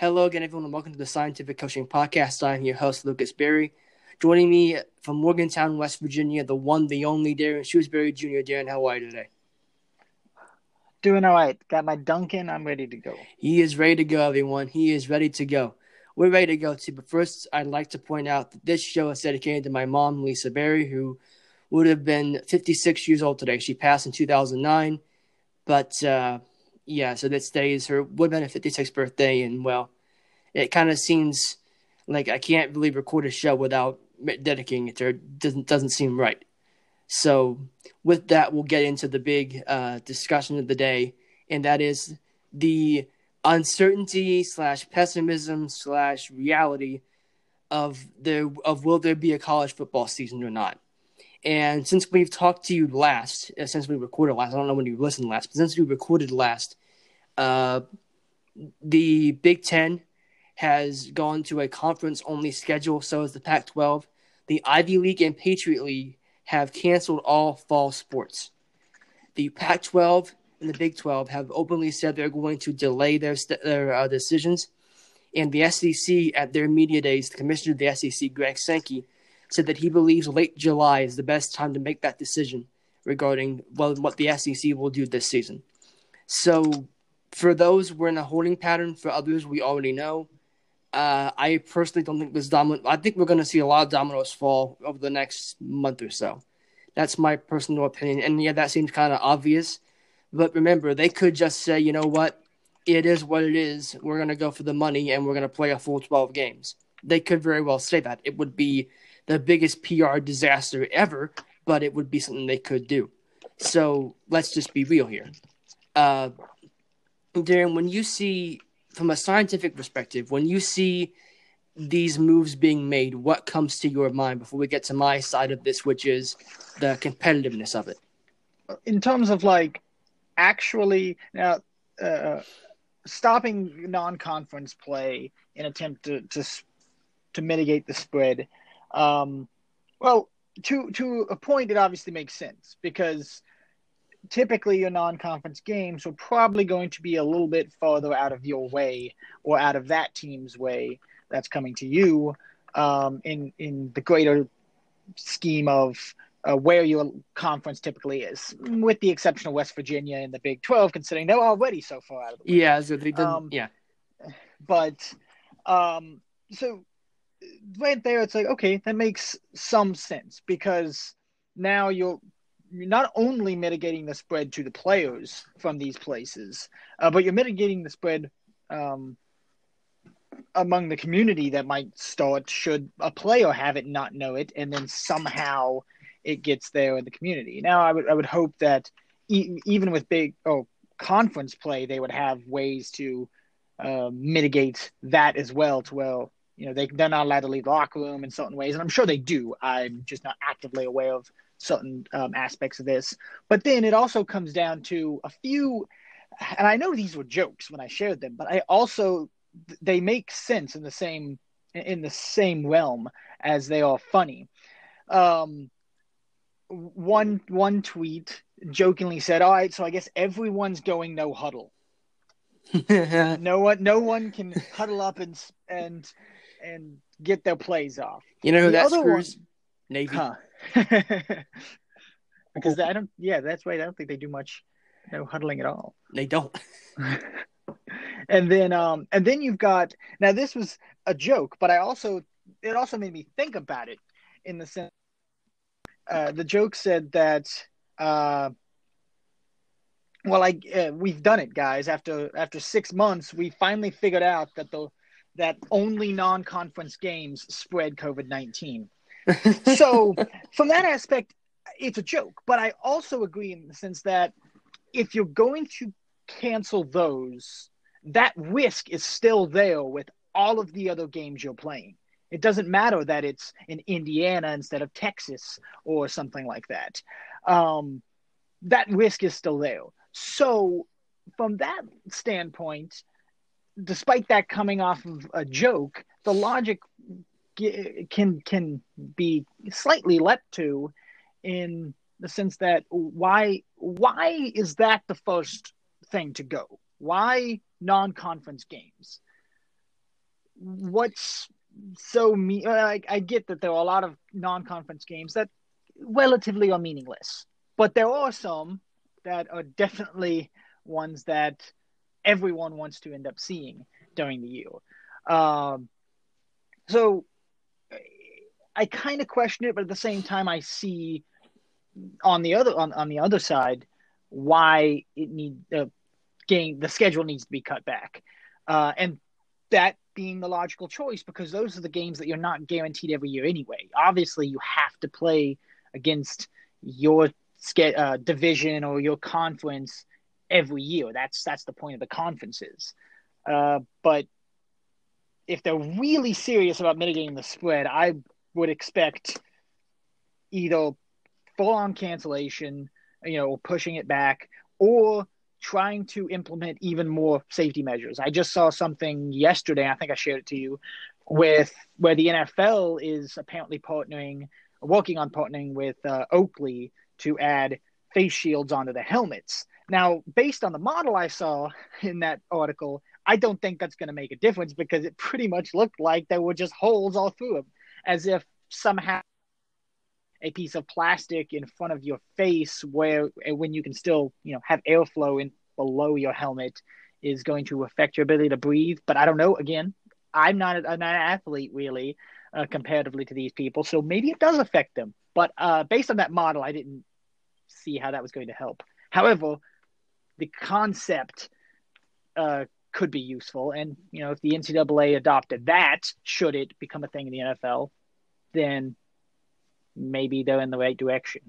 Hello again, everyone, and welcome to the Scientific Coaching Podcast. I'm your host, Lucas Berry. Joining me from Morgantown, West Virginia, the one, the only Darren Shrewsbury Jr. Darren, how are you today? Doing all right. Got my Dunkin'. I'm ready to go. He is ready to go, everyone. He is ready to go. We're ready to go too. But first, I'd like to point out that this show is dedicated to my mom, Lisa Berry, who would have been 56 years old today. She passed in 2009. But uh, yeah, so this day is her would have been a 56th birthday. And well, it kind of seems like I can't really record a show without dedicating it to her. Doesn't, doesn't seem right. So, with that, we'll get into the big uh, discussion of the day, and that is the uncertainty slash pessimism slash reality of there of will there be a college football season or not. And since we've talked to you last, uh, since we recorded last, I don't know when you listened last, but since we recorded last, uh, the Big Ten has gone to a conference only schedule. So is the Pac 12. The Ivy League and Patriot League have canceled all fall sports. The Pac 12 and the Big 12 have openly said they're going to delay their, their uh, decisions. And the SEC, at their media days, the commissioner of the SEC, Greg Sankey, said that he believes late July is the best time to make that decision regarding well, what the SEC will do this season. So, for those, we're in a holding pattern. For others, we already know. Uh, I personally don't think this domino. I think we're going to see a lot of dominoes fall over the next month or so. That's my personal opinion, and yeah, that seems kind of obvious. But remember, they could just say, you know what, it is what it is. We're going to go for the money, and we're going to play a full twelve games. They could very well say that. It would be the biggest PR disaster ever, but it would be something they could do. So let's just be real here. Uh, Darren, when you see from a scientific perspective, when you see these moves being made, what comes to your mind before we get to my side of this, which is the competitiveness of it? In terms of like actually now uh, stopping non-conference play in attempt to to to mitigate the spread, um, well, to to a point, it obviously makes sense because typically your non-conference games are probably going to be a little bit farther out of your way or out of that team's way that's coming to you um, in in the greater scheme of uh, where your conference typically is, with the exception of West Virginia and the Big Twelve, considering they're already so far out of the way. Yeah, so they um, yeah, but um, so right there, it's like okay, that makes some sense because now you're you're not only mitigating the spread to the players from these places, uh, but you're mitigating the spread um, among the community that might start should a player have it not know it, and then somehow it gets there in the community. Now, I would I would hope that e- even with big oh conference play, they would have ways to uh, mitigate that as well. To well, you know, they they're not allowed to leave the locker room in certain ways, and I'm sure they do. I'm just not actively aware of certain um, aspects of this. But then it also comes down to a few, and I know these were jokes when I shared them, but I also they make sense in the same in the same realm as they are funny. Um, one one tweet jokingly said, "All right, so I guess everyone's going no huddle. no one, no one can huddle up and and and get their plays off." You know who the that screws? One, Navy. Huh. because I don't. Yeah, that's right. I don't think they do much, no huddling at all. They don't. and then, um, and then you've got now. This was a joke, but I also it also made me think about it in the sense. Uh, the joke said that. Uh, well, I uh, we've done it, guys. After after six months, we finally figured out that the that only non-conference games spread COVID nineteen so from that aspect, it's a joke. But I also agree in the sense that if you're going to cancel those, that risk is still there with all of the other games you're playing. It doesn't matter that it's in Indiana instead of Texas or something like that. Um, that risk is still there. So, from that standpoint, despite that coming off of a joke, the logic can can be slightly leapt to in the sense that why why is that the first thing to go? Why non-conference games? what's so me? I, I get that there are a lot of non-conference games that relatively are meaningless, but there are some that are definitely ones that everyone wants to end up seeing during the year. Um, so I kind of question it, but at the same time, I see on the other on, on the other side why it need the uh, game the schedule needs to be cut back, uh, and that being the logical choice because those are the games that you're not guaranteed every year anyway. Obviously, you have to play against your uh, division or your conference every year. That's that's the point of the conferences. Uh, but if they're really serious about mitigating the spread, I would expect either full on cancellation, you know, pushing it back, or trying to implement even more safety measures. I just saw something yesterday, I think I shared it to you, with where the NFL is apparently partnering, working on partnering with uh, Oakley to add face shields onto the helmets. Now, based on the model I saw in that article, I don't think that's going to make a difference because it pretty much looked like there were just holes all through them, as if somehow a piece of plastic in front of your face where when you can still you know have airflow in below your helmet is going to affect your ability to breathe. But i don't know. Again i'm not, a, I'm not an athlete really uh, comparatively to these people. So maybe it does affect them. But uh, based on that model i didn't see how that was going to help. However the concept uh, could be useful and you know if the ncaa adopted that should it become a thing in the nfl then maybe they're in the right direction.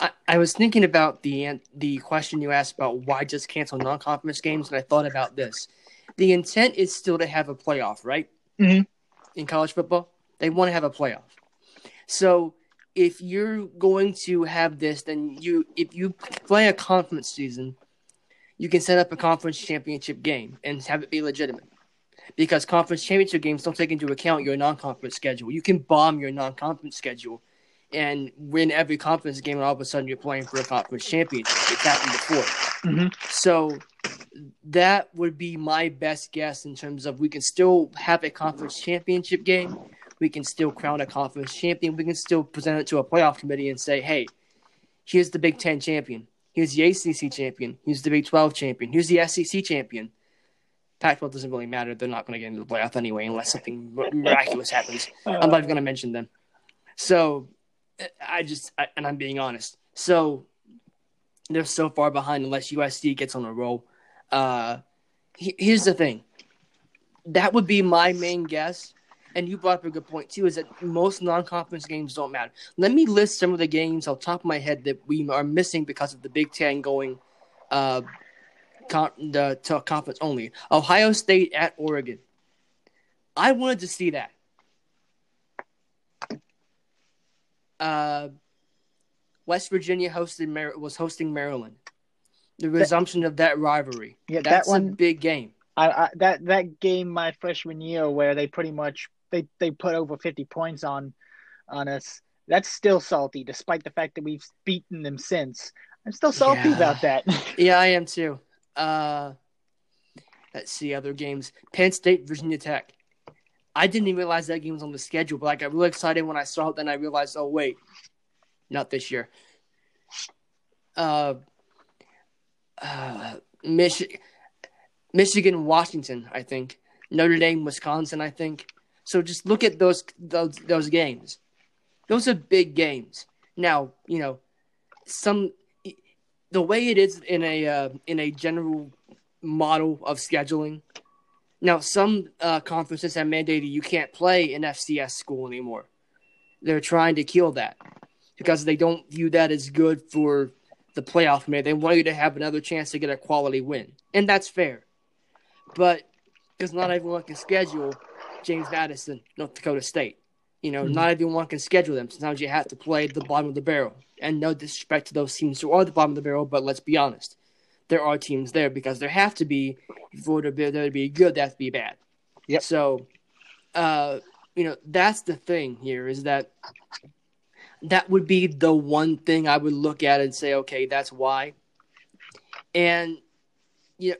I, I was thinking about the the question you asked about why just cancel non conference games, and I thought about this. The intent is still to have a playoff, right? Mm-hmm. In college football, they want to have a playoff. So if you're going to have this, then you if you play a conference season, you can set up a conference championship game and have it be legitimate because conference championship games don't take into account your non-conference schedule. You can bomb your non-conference schedule and win every conference game, and all of a sudden you're playing for a conference championship. It's happened before. Mm-hmm. So that would be my best guess in terms of we can still have a conference championship game. We can still crown a conference champion. We can still present it to a playoff committee and say, hey, here's the Big Ten champion. Here's the ACC champion. Here's the Big 12 champion. Here's the SEC champion Pac-12 doesn't really matter. They're not going to get into the playoff anyway unless something miraculous happens. I'm not even going to mention them. So I just, I, and I'm being honest. So they're so far behind unless USC gets on a roll. Uh, he, here's the thing. That would be my main guess. And you brought up a good point too. Is that most non-conference games don't matter. Let me list some of the games off the top of my head that we are missing because of the Big Ten going uh, con- the to conference only. Ohio State at Oregon. I wanted to see that. Uh, West Virginia hosted Mar- was hosting Maryland. The resumption that, of that rivalry. Yeah, that's that one, a big game. I, I, that that game my freshman year where they pretty much they, they put over fifty points on on us. That's still salty, despite the fact that we've beaten them since. I'm still salty yeah. about that. yeah, I am too. Uh, let's see other games. Penn State, Virginia Tech. I didn't even realize that game was on the schedule, but I got really excited when I saw it. Then I realized, oh wait, not this year. Uh, uh, Mich- Michigan, Washington, I think. Notre Dame, Wisconsin, I think. So just look at those those those games. Those are big games. Now, you know, some the way it is in a uh, in a general model of scheduling. Now, some uh, conferences have mandated you can't play in FCS school anymore. They're trying to kill that because they don't view that as good for the playoff committee. They want you to have another chance to get a quality win, and that's fair. But because not everyone can schedule James Madison, North Dakota State. You know, mm-hmm. not everyone can schedule them. Sometimes you have to play the bottom of the barrel. And no disrespect to those teams who are the bottom of the barrel, but let's be honest. There are teams there because there have to be for there to be good, they have to be bad. Yep. So, uh, you know, that's the thing here is that that would be the one thing I would look at and say, okay, that's why. And you know,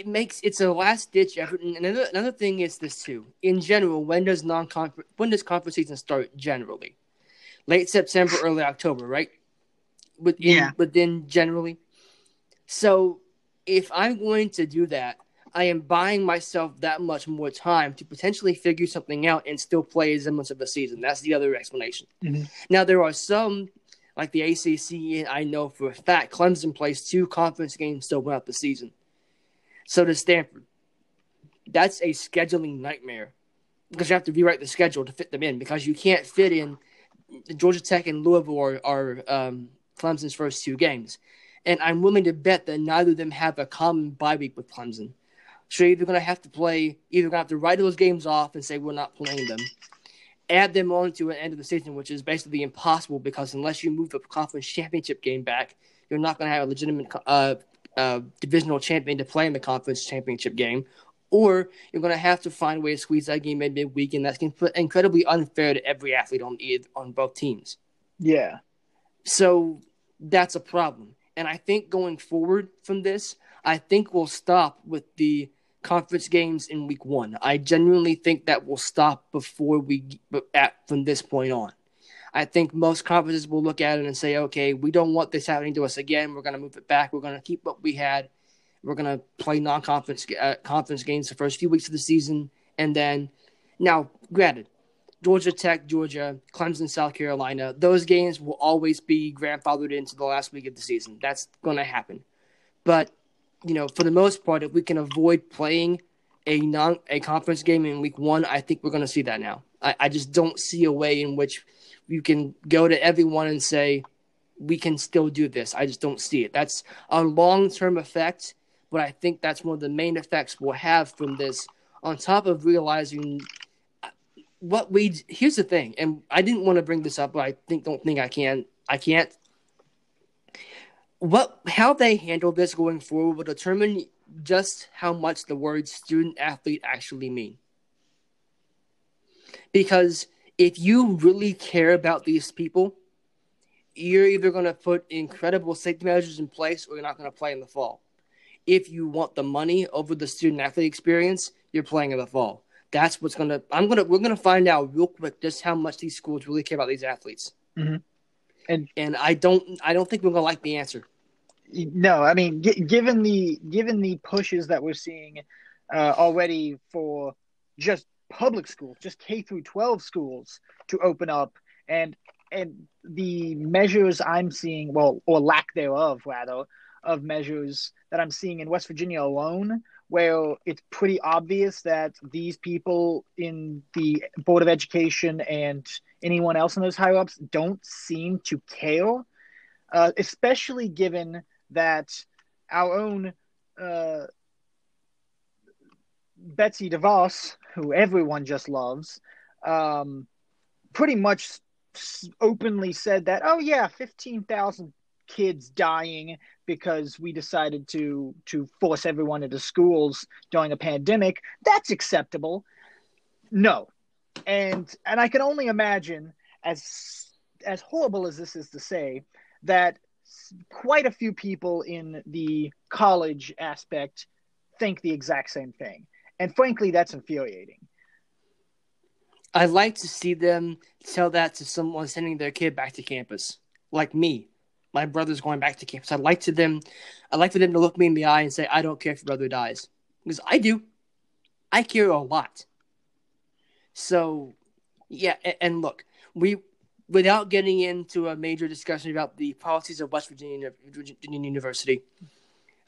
it makes it's a last ditch effort. And another another thing is this too. In general, when does non conference when does conference season start generally? Late September, early October, right? Within, Yeah. Within generally. So if I'm going to do that, I am buying myself that much more time to potentially figure something out and still play as much of a season. That's the other explanation. Mhm. Now there are some like the ACC, and I know for a fact Clemson plays two conference games to still without the season. So does Stanford. That's a scheduling nightmare because you have to rewrite the schedule to fit them in because you can't fit in Georgia Tech and Louisville are, are um, Clemson's first two games. And I'm willing to bet that neither of them have a common bye week with Clemson. So you're either going to have to play, either going to have to write those games off and say we're not playing them, add them on to an end of the season, which is basically impossible because unless you move the conference championship game back, you're not going to have a legitimate uh, uh, divisional champion to play in the conference championship game. Or you're going to have to find a way to squeeze that game in midweek, and that's incredibly unfair to every athlete on either, on both teams. Yeah. So that's a problem. And I think going forward from this, I think we'll stop with the conference games in week one. I genuinely think that will stop before we at from this point on. I think most conferences will look at it and say, okay, we don't want this happening to us again. We're going to move it back. We're going to keep what we had. We're going to play non-conference uh, conference games the first few weeks of the season, and then now, granted, Georgia Tech, Georgia, Clemson, South Carolina, those games will always be grandfathered into the last week of the season. That's going to happen. But, you know, for the most part, if we can avoid playing a non a conference game in week one, I think we're going to see that now. I, I just don't see a way in which you can go to everyone and say, we can still do this. I just don't see it. That's a long term effect, but I think that's one of the main effects we'll have from this, on top of realizing what we here's the thing, and I didn't want to bring this up, but I think don't think I can. I can't. What how they handle this going forward will determine just how much the word student athlete actually mean. Because if you really care about these people, you're either going to put incredible safety measures in place or you're not going to play in the fall. If you want the money over the student athlete experience, you're playing in the fall that's what's gonna i'm gonna we're gonna find out real quick just how much these schools really care about these athletes mm-hmm. and and i don't i don't think we're gonna like the answer no i mean g- given the given the pushes that we're seeing uh, already for just public schools just k through 12 schools to open up. And and the measures i'm seeing well or lack thereof rather of measures that i'm seeing in west virginia alone where it's pretty obvious that these people in the Board of Education and anyone else in those higher ups don't seem to care, uh, especially given that our own uh, Betsy DeVos, who everyone just loves, um, pretty much openly said that, oh, yeah, 15,000 kids dying because we decided to to force everyone into schools during a pandemic that's acceptable. No. And and i can only imagine as as horrible as this is to say that quite a few people in the college aspect think the exact same thing and frankly that's infuriating i'd like to see them tell that to someone sending their kid back to campus like me my brother's going back to campus. I'd like to them, I'd like for them to look me in the eye and say, I don't care if your brother dies. Because I do. I care a lot. So, yeah, and, and look, we, without getting into a major discussion about the policies of West Virginia, Virginia University,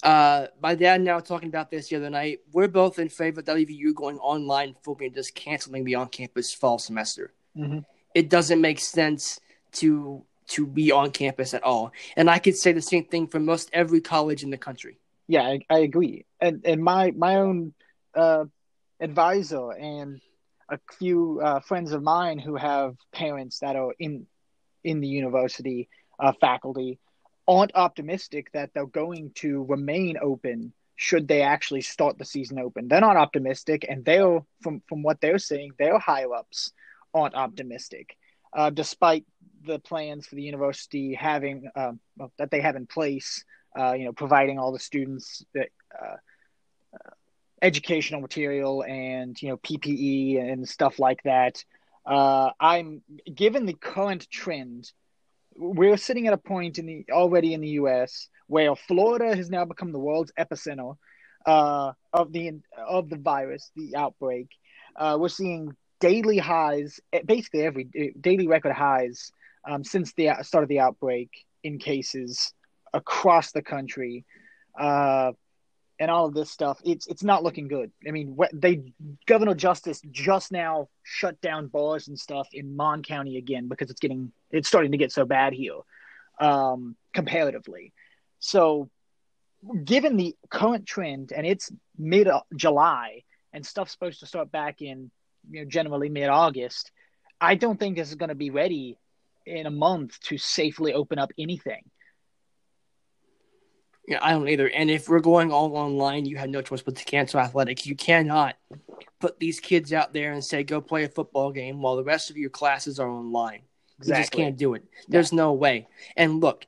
uh, my dad and I were talking about this the other night. We're both in favor of WVU going online fully and just canceling the on-campus fall semester. Mm-hmm. It doesn't make sense to to be on campus at all. And I could say the same thing for most every college in the country. Yeah, I, I agree. And and my my own uh, advisor and a few uh, friends of mine who have parents that are in in the university uh, faculty aren't optimistic that they're going to remain open should they actually start the season open. They're not optimistic, and they're from from what they're saying, their higher ups aren't optimistic, uh, despite the plans for the university having uh, that they have in place, uh, you know, providing all the students that uh, educational material and you know PPE and stuff like that. Uh, I'm given the current trend, we're sitting at a point in the already in the U.S. where Florida has now become the world's epicenter uh, of the of the virus, the outbreak. Uh, we're seeing daily highs, basically every daily record highs um, since the start of the outbreak in cases across the country. Uh, and all of this stuff, it's it's not looking good. I mean, they Governor Justice just now shut down bars and stuff in Mon County again because it's getting it's starting to get so bad here, um, comparatively. So, given the current trend, and it's mid July, and stuff's supposed to start back in you know generally mid August, I don't think this is going to be ready in a month to safely open up anything. Yeah, I don't either. And if we're going all online, you have no choice but to cancel athletics. You cannot put these kids out there and say, go play a football game while the rest of your classes are online. Exactly. You just can't do it. There's yeah. no way. And look,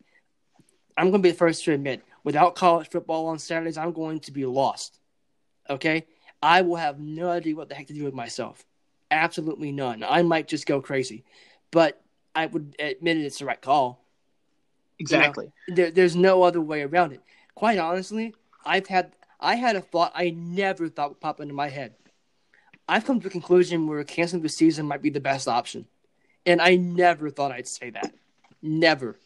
I'm going to be the first to admit, without college football on Saturdays, I'm going to be lost. Okay? I will have no idea what the heck to do with myself. Absolutely none. I might just go crazy. But I would admit it, it's the right call. Exactly. You know, there, there's no other way around it. Quite honestly, I've had I had a thought I never thought would pop into my head. I've come to a conclusion where canceling the season might be the best option. And I never thought I'd say that. Never.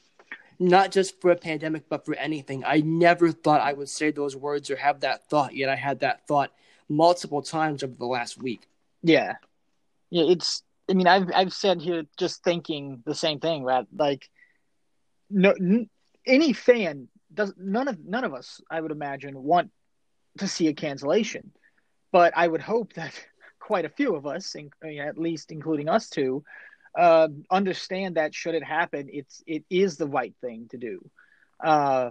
Not just for a pandemic, but for anything. I never thought I would say those words or have that thought, yet I had that thought multiple times over the last week. Yeah. Yeah, it's I mean, I've I've said here just thinking the same thing, right? Like no n- any fan does none of none of us I would imagine want to see a cancellation, but I would hope that quite a few of us, at least including us two, uh, understand that should it happen, it's it is the right thing to do. Uh,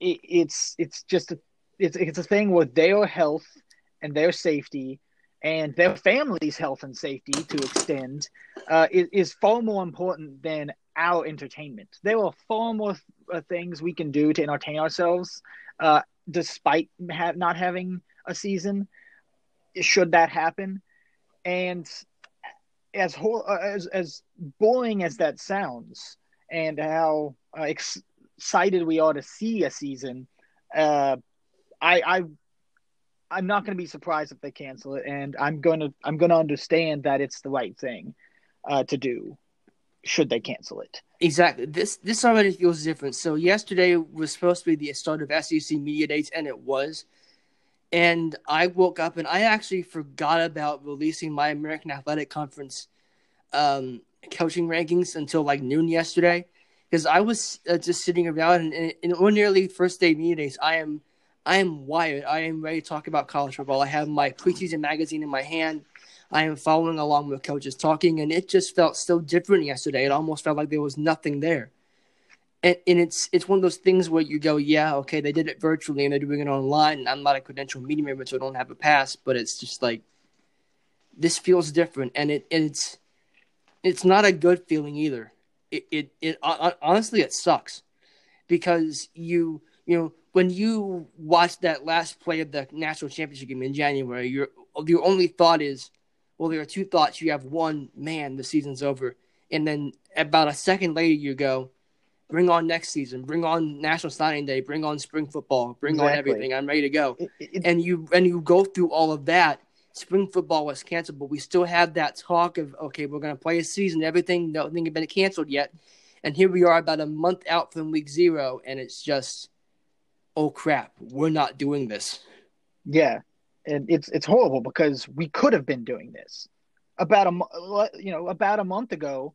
it, it's it's just a, it's it's a thing with their health and their safety and their family's health and safety to extend uh, is, far more important than our entertainment. There are far more uh, things we can do to entertain ourselves, uh, despite ha- not having a season. Should that happen, and as ho- uh, as as boring as that sounds, and how uh, ex- excited we are to see a season, uh, I I I'm not going to be surprised if they cancel it, and I'm going to I'm going to understand that it's the right thing uh, to do should they cancel it. Exactly. This this already feels different. So yesterday was supposed to be the start of SEC media days, and it was. And I woke up and I actually forgot about releasing my American Athletic Conference um, coaching rankings until like noon yesterday, because I was uh, just sitting around and in ordinarily first day days, I am I am wired. I am ready to talk about college football. I have my preseason magazine in my hand. I am following along with coaches talking, and it just felt so different yesterday. It almost felt like there was nothing there. And, and it's it's one of those things where you go, yeah, okay, they did it virtually and they're doing it online. And I'm not a credential media member, so I don't have a pass. But it's just like this feels different, and it and it's it's not a good feeling either. It it, it honestly it sucks because you you know when you watch that last play of the national championship game in January, your your only thought is well, there are two thoughts. You have one, man, the season's over. And then about a second later, you go, bring on next season, bring on National Signing Day, bring on spring football, bring exactly. on everything. I'm ready to go. It, it, and you and you go through all of that. Spring football was canceled, but we still had that talk of okay, we're going to play a season. Everything, nothing had been canceled yet, and here we are about a month out from week zero, and it's just, oh crap, we're not doing this. Yeah, and it's it's horrible because we could have been doing this about a you know about a month ago.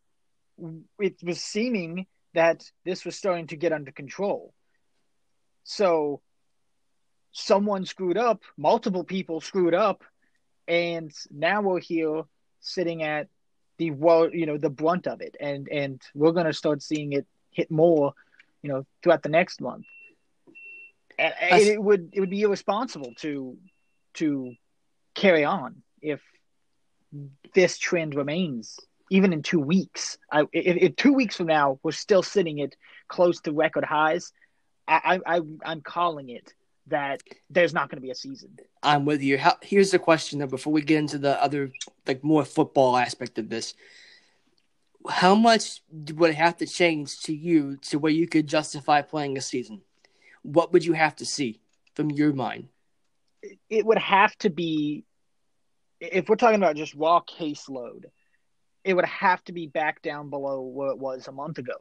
It was seeming that this was starting to get under control. So someone screwed up, multiple people screwed up, and now we're here sitting at the well, you know, the brunt of it, and and we're gonna start seeing it hit more, you know, throughout the next month. And, and it would it would be irresponsible to to carry on if this trend remains even in two weeks. I, if, if, two weeks from now we're still sitting at close to record highs, I, I, I am calling it that there's not going to be a season. I'm with you. How, here's the question though, before we get into the other, like more football aspect of this. How much would it have to change to you to where you could justify playing a season? What would you have to see from your mind? It would have to be, if we're talking about just raw caseload, it would have to be back down below where it was a month ago,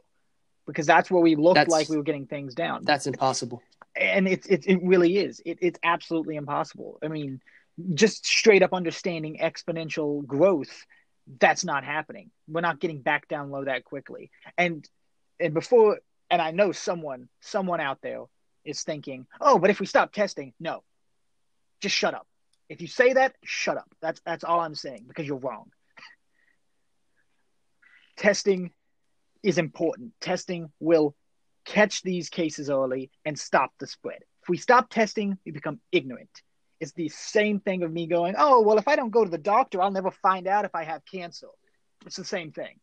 because that's where we looked That's- like we were getting things down. That's impossible. and it's it, it really is. It, it's absolutely impossible. I mean just straight up understanding exponential growth that's not happening. We're not getting back down low that quickly. And and before and i know someone someone out there is thinking oh but if we stop testing no. Just shut up. If you say that shut up. That's that's all i'm saying because you're wrong testing is important testing will catch these cases early and stop the spread. If we stop testing, we become ignorant. It's the same thing of me going, oh, well, if I don't go to the doctor, I'll never find out if I have cancer. It's the same thing.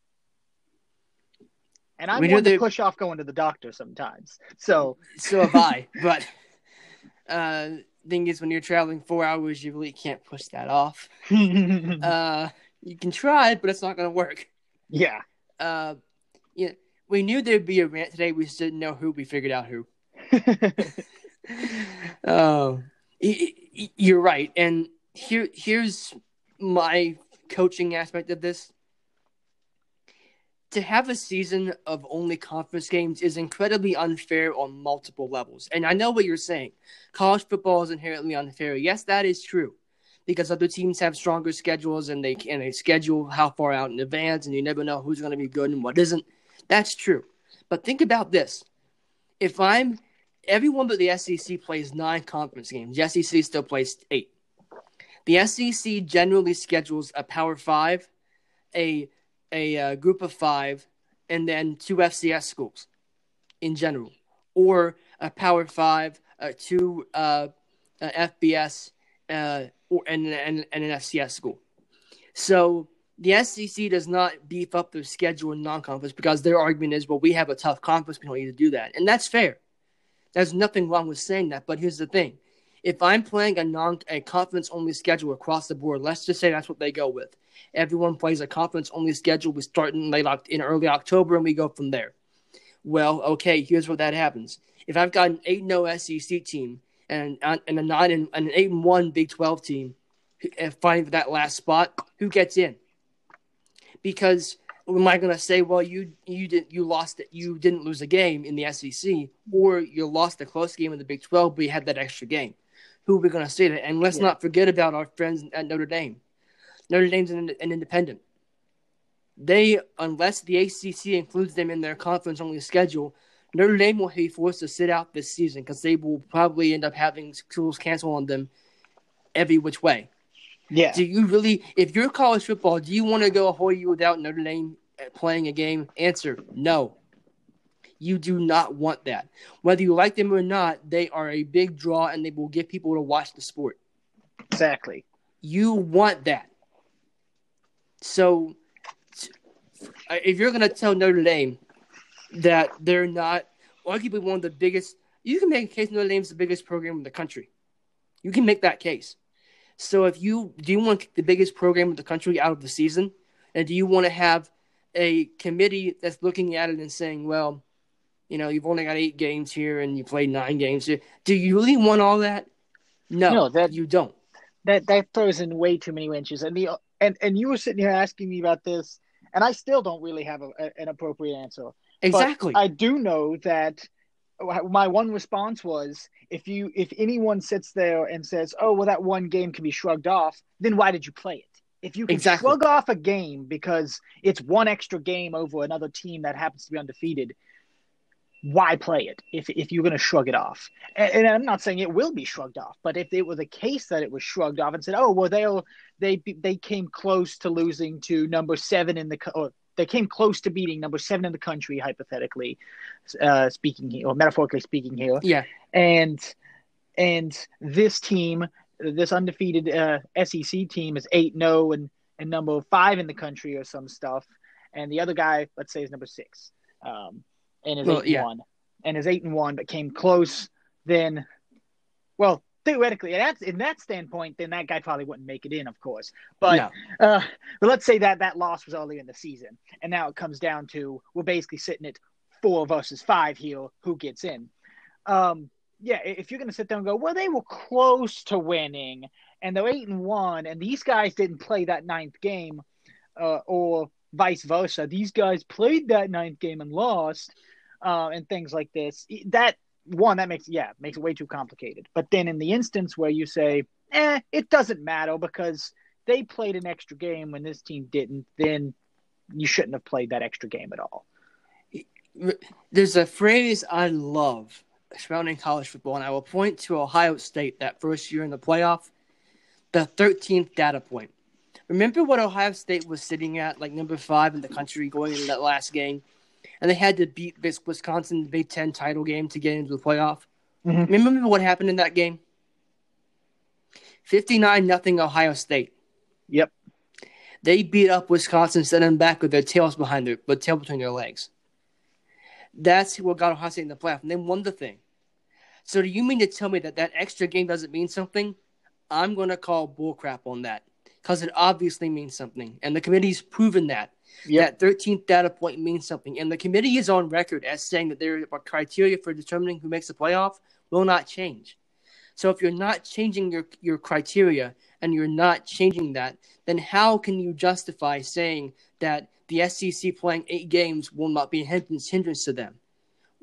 And I'm know one to push off going to the doctor sometimes. So, So have I. but uh, thing is, when you're traveling four hours, you really can't push that off. Uh, you can try, but it's not going to work. Yeah. Uh, yeah, we knew there'd be a rant today. We just didn't know who. We figured out who. Oh, y- you're right. And here, here's my coaching aspect of this. To have a season of only conference games is incredibly unfair on multiple levels. And I know what you're saying. College football is inherently unfair. Yes, that is true. Because other teams have stronger schedules and they and they schedule how far out in advance and you never know who's going to be good and what isn't. That's true. But think about this. If I'm everyone but the SEC plays nine conference games. The SEC still plays eight. The SEC generally schedules a Power Five, a a uh, group of five, and then two FCS schools, in general, or a Power Five, uh, two uh, uh, FBS, uh, or and, and and an FCS school. So the SEC does not beef up their schedule in non-conference because their argument is, well, we have a tough conference, we don't need to do that, and that's fair. There's nothing wrong with saying that, but here's the thing: if I'm playing a non a conference only schedule across the board, let's just say that's what they go with. Everyone plays a conference only schedule. We start in late in early October and we go from there. Well, okay, here's what that happens. If I've got an eight 0 SEC team and and a nine and an eight and one Big Twelve team, fighting for that last spot, who gets in? Because am I going to say, well, you you didn't you lost it, you didn't lose a game in the SEC, or you lost a close game in the Big Twelve, but you had that extra game? Who are we going to say that? And let's Yeah. not forget about our friends at Notre Dame. Notre Dame's an, an independent. They, unless the ACC includes them in their conference only schedule, Notre Dame will be forced to sit out this season because they will probably end up having schools cancel on them every which way. Yeah. Do you really, if you're college football, do you want to go a whole year without Notre Dame uh, playing a game? Answer: No. You do not want that. Whether you like them or not, they are a big draw and they will get people to watch the sport. Exactly. You want that. So, if you're going to tell Notre Dame that they're not arguably one of the biggest, you can make a case Notre Dame's the biggest program in the country. You can make that case. So, if you do you want to kick the biggest program in the country out of the season, and do you want to have a committee that's looking at it and saying, well, you know, you've only got eight games here and you played nine games here. Do you really want all that? No, No, that- you don't. that that throws in way too many wrenches. And the and and you were sitting here asking me about this, and I still don't really have a, a- an appropriate answer. But Exactly. I do know that my one response was if you if anyone sits there and says, "Oh, well, that one game can be shrugged off," then why did you play it? If you can Exactly. shrug off a game because it's one extra game over another team that happens to be undefeated, why play it if if you're going to shrug it off? And, and I'm not saying it will be shrugged off, but if it was a case that it was shrugged off and said, "Oh, well, they'll they they came close to losing to number seven in the or they came close to beating number seven in the country, hypothetically uh, speaking here, or metaphorically speaking here, yeah. and and this team, this undefeated uh, SEC team, is eight zero and and number five in the country or some stuff, and the other guy, let's say, is number six, um, and is Well, eight and one, and is eight and one, but came close. Then well, theoretically, that's in that standpoint, then that guy probably wouldn't make it in, of course. But No. uh, but let's say that that loss was earlier in the season, and now it comes down to we're basically sitting at four versus five here, who gets in? Um, yeah, if you're going to sit there and go, well, they were close to winning, and they're eight and one, and these guys didn't play that ninth game, uh, or vice versa, these guys played that ninth game and lost, uh, and things like this. That one that makes yeah makes it way too complicated. But then in the instance where you say, eh, it doesn't matter because they played an extra game when this team didn't, then you shouldn't have played that extra game at all. There's a phrase I love surrounding college football, and I will point to Ohio State that first year in the playoff, the 13th data point. Remember what Ohio State was sitting at, like number five in the country going into that last game, and they had to beat this Wisconsin Big Ten title game to get into the playoff. Mhm. Remember what happened in that game? 59 nothing Ohio State. Yep. They beat up Wisconsin, sent them back with their tails behind their, with tail between their legs. That's what got Ohio State in the playoff, and they won the thing. So do you mean to tell me that that extra game doesn't mean something? I'm going to call bullcrap on that because it obviously means something, and the committee's proven that. That 13th data point means something, and the committee is on record as saying that their criteria for determining who makes the playoff will not change. So if you're not changing your your criteria and you're not changing that, then how can you justify saying that the SEC playing eight games will not be a hindrance, hindrance to them,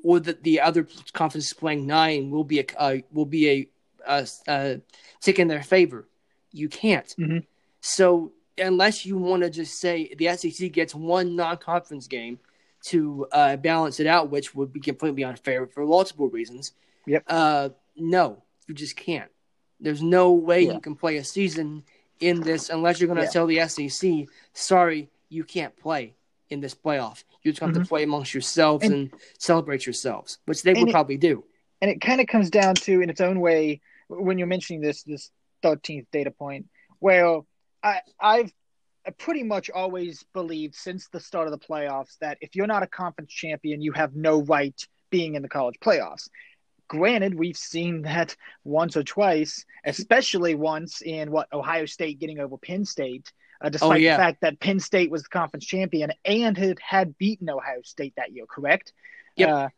or that the other conferences playing nine will be a uh, will be a, a, a tick in their favor? You can't. Mhm. So unless you want to just say the SEC gets one non-conference game to uh, balance it out, which would be completely unfair for multiple reasons. Yep. Uh, no, you just can't. There's no way Yeah. you can play a season in this unless you're going to Yeah. tell the SEC, sorry, you can't play in this playoff. You just have to play amongst yourselves and, Mm-hmm. And- celebrate yourselves, which they would it- probably do. and it kind of comes down to in its own way when you're mentioning this this 13th data point where I, I've pretty much always believed since the start of the playoffs that if you're not a conference champion, you have no right being in the college playoffs. Granted, we've seen that once or twice, especially once in what Ohio State getting over Penn State, uh, despite yeah. the fact that Penn State was the conference champion and had, had beaten Ohio State that year, correct? Yeah. Uh,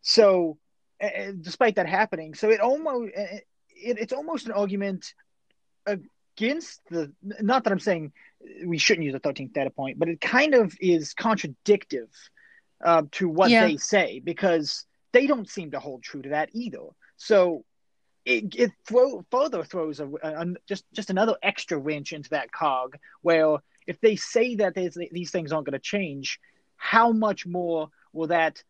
so, uh, despite that happening, so it almost uh, it, it's almost an argument against the. Not that I'm saying we shouldn't use a 13th data point, but it kind of is contradictive uh, to what Yeah. they say because they don't seem to hold true to that either. So it, it throw, further throws a, a, just just another extra wrench into that cog. Where if they say that these things aren't going to change, how much more will that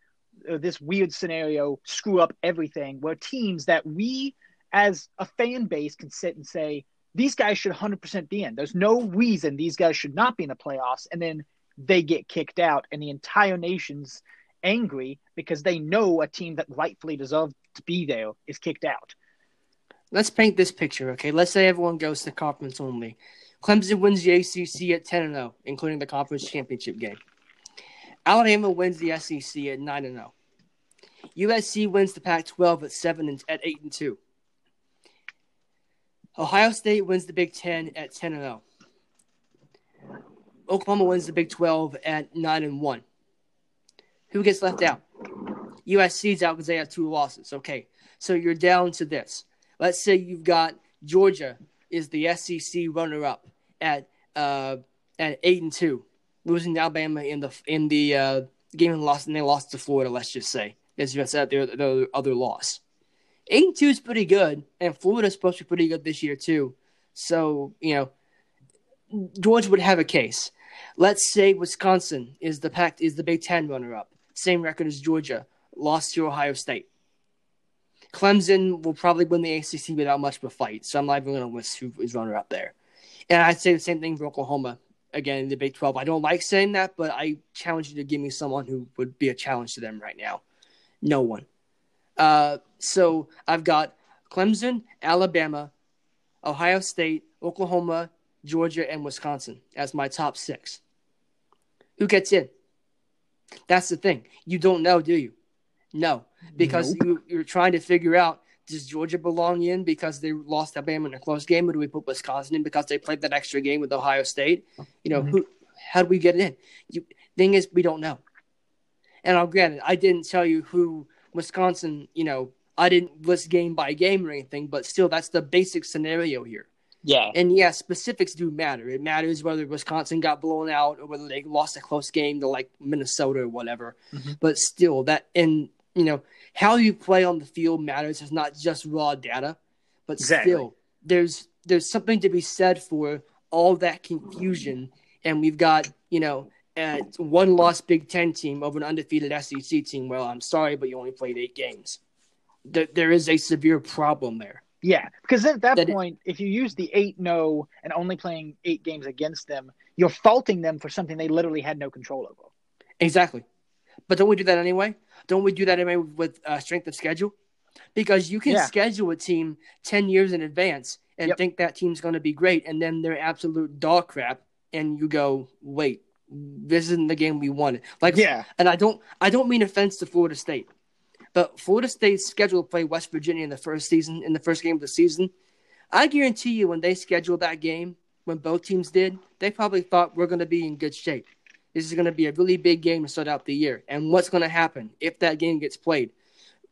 uh, this weird scenario screw up everything? Where teams that we as a fan base can sit and say these guys should 100% be in. There's no reason these guys should not be in the playoffs, and then they get kicked out, and the entire nation's angry because they know a team that rightfully deserved to be there is kicked out. Let's paint this picture, okay? Let's say everyone goes to conference only. Clemson wins the ACC at 10 and 0, including the conference championship game. Alabama wins the SEC at 9 and 0. USC wins the Pac-12 at 7 and at 8 and 2. Ohio State wins the Big 10 at 10 and 0. Oklahoma wins the Big 12 at 9 and 1. Who gets left out? USC's out because they have two losses. Okay, so you're down to this. Let's say you've got Georgia is the SEC runner-up at uh, at eight and two, losing to Alabama in the in the uh, game and lost, and they lost to Florida. Let's just say is just that their their other loss. Eight and two is pretty good, and Florida's supposed to be pretty good this year too. So you know, Georgia would have a case. Let's say Wisconsin is the pact is the Big Ten runner-up, same record as Georgia, lost to Ohio State. Clemson will probably win the ACC without much of a fight, so I'm not even going to list who is runner up there. And I'd say the same thing for Oklahoma. Again, in the Big 12. I don't like saying that, but I challenge you to give me someone who would be a challenge to them right now. No one. Uh, so I've got Clemson, Alabama, Ohio State, Oklahoma, Georgia, and Wisconsin as my top six. Who gets in? That's the thing. You don't know, do you? No, because Nope. you, you're trying to figure out does Georgia belong in because they lost Alabama in a close game, or do we put Wisconsin in because they played that extra game with Ohio State? You know, mm-hmm. who? How do we get it in? You, thing is, we don't know. And I'll grant it, I didn't tell you who Wisconsin. You know, I didn't list game by game or anything, but still, that's the basic scenario here. Yeah. And yeah, specifics do matter. It matters whether Wisconsin got blown out or whether they lost a close game to like Minnesota or whatever. Mm-hmm. But still, that and you know how you play on the field matters. It's not just raw data, but exactly. still, there's there's something to be said for all that confusion. And we've got you know a one loss Big Ten team over an undefeated SEC team. Well, I'm sorry, but you only played eight games. There, there is a severe problem there. Yeah, because at that, that point, it, if you use the eight no and only playing eight games against them, you're faulting them for something they literally had no control over. Exactly, but don't we do that anyway? Don't we do that anyway with uh, strength of schedule? Because you can yeah. schedule a team ten years in advance and yep. think that team's going to be great, and then they're absolute dog crap, and you go, wait, this isn't the game we wanted. Like, yeah, and I don't, I don't mean offense to Florida State. But Florida State's scheduled to play West Virginia in the first season, in the first game of the season. I guarantee you, when they scheduled that game, when both teams did, they probably thought we're going to be in good shape. This is going to be a really big game to start out the year. And what's going to happen if that game gets played?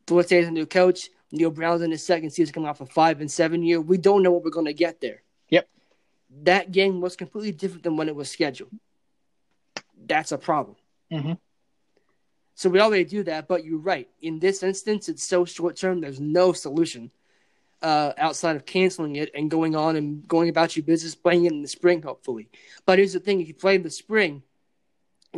Florida State's a new coach. Neal Brown's in his second season, coming off a five and seven year. We don't know what we're going to get there. Yep. That game was completely different than when it was scheduled. That's a problem. Mm-hmm. So we already do that, but you're right. In this instance, it's so short term. There's no solution uh, outside of canceling it and going on and going about your business, playing it in the spring, hopefully. But here's the thing: if you play in the spring,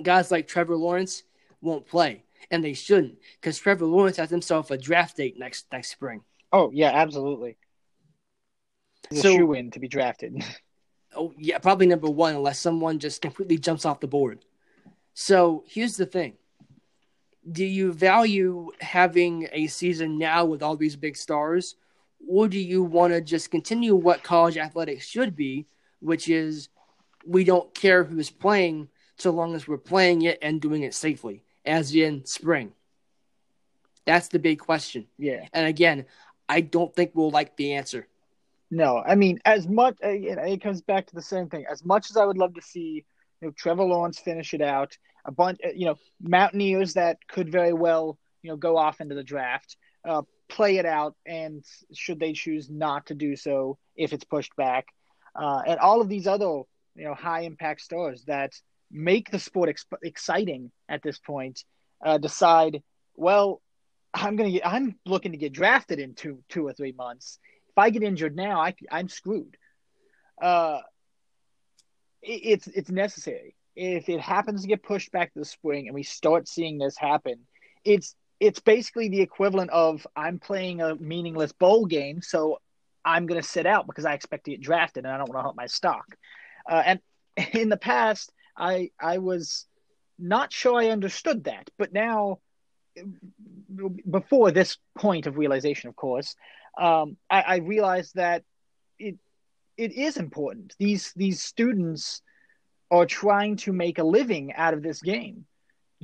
guys like Trevor Lawrence won't play, and they shouldn't, because Trevor Lawrence has himself a draft date next next spring. Oh yeah, absolutely. He's so, a shoe in to be drafted. oh yeah, probably number one, unless someone just completely jumps off the board. So here's the thing do you value having a season now with all these big stars, or do you want to just continue what college athletics should be, which is we don't care who's playing so long as we're playing it and doing it safely, as in spring? That's the big question. Yeah. And again, I don't think we'll like the answer. No, I mean, as much it comes back to the same thing. As much as I would love to see know, Trevor Lawrence finish it out, a bunch, uh, you know, Mountaineers that could very well, you know, go off into the draft, uh, play it out, and should they choose not to do so if it's pushed back, uh, and all of these other, you know, high impact stars that make the sport ex- exciting at this point, uh, decide, well, I'm gonna get, I'm looking to get drafted in two, two or three months. If I get injured now, I, I'm screwed. Uh, it's it's necessary if it happens to get pushed back to the spring and we start seeing this happen, it's it's basically the equivalent of I'm playing a meaningless bowl game, so I'm going to sit out because I expect to get drafted and I don't want to hurt my stock. Uh, and in the past, I I was not sure I understood that, but now, before this point of realization, of course, um, I, I realized that it it is important. These these students are trying to make a living out of this game.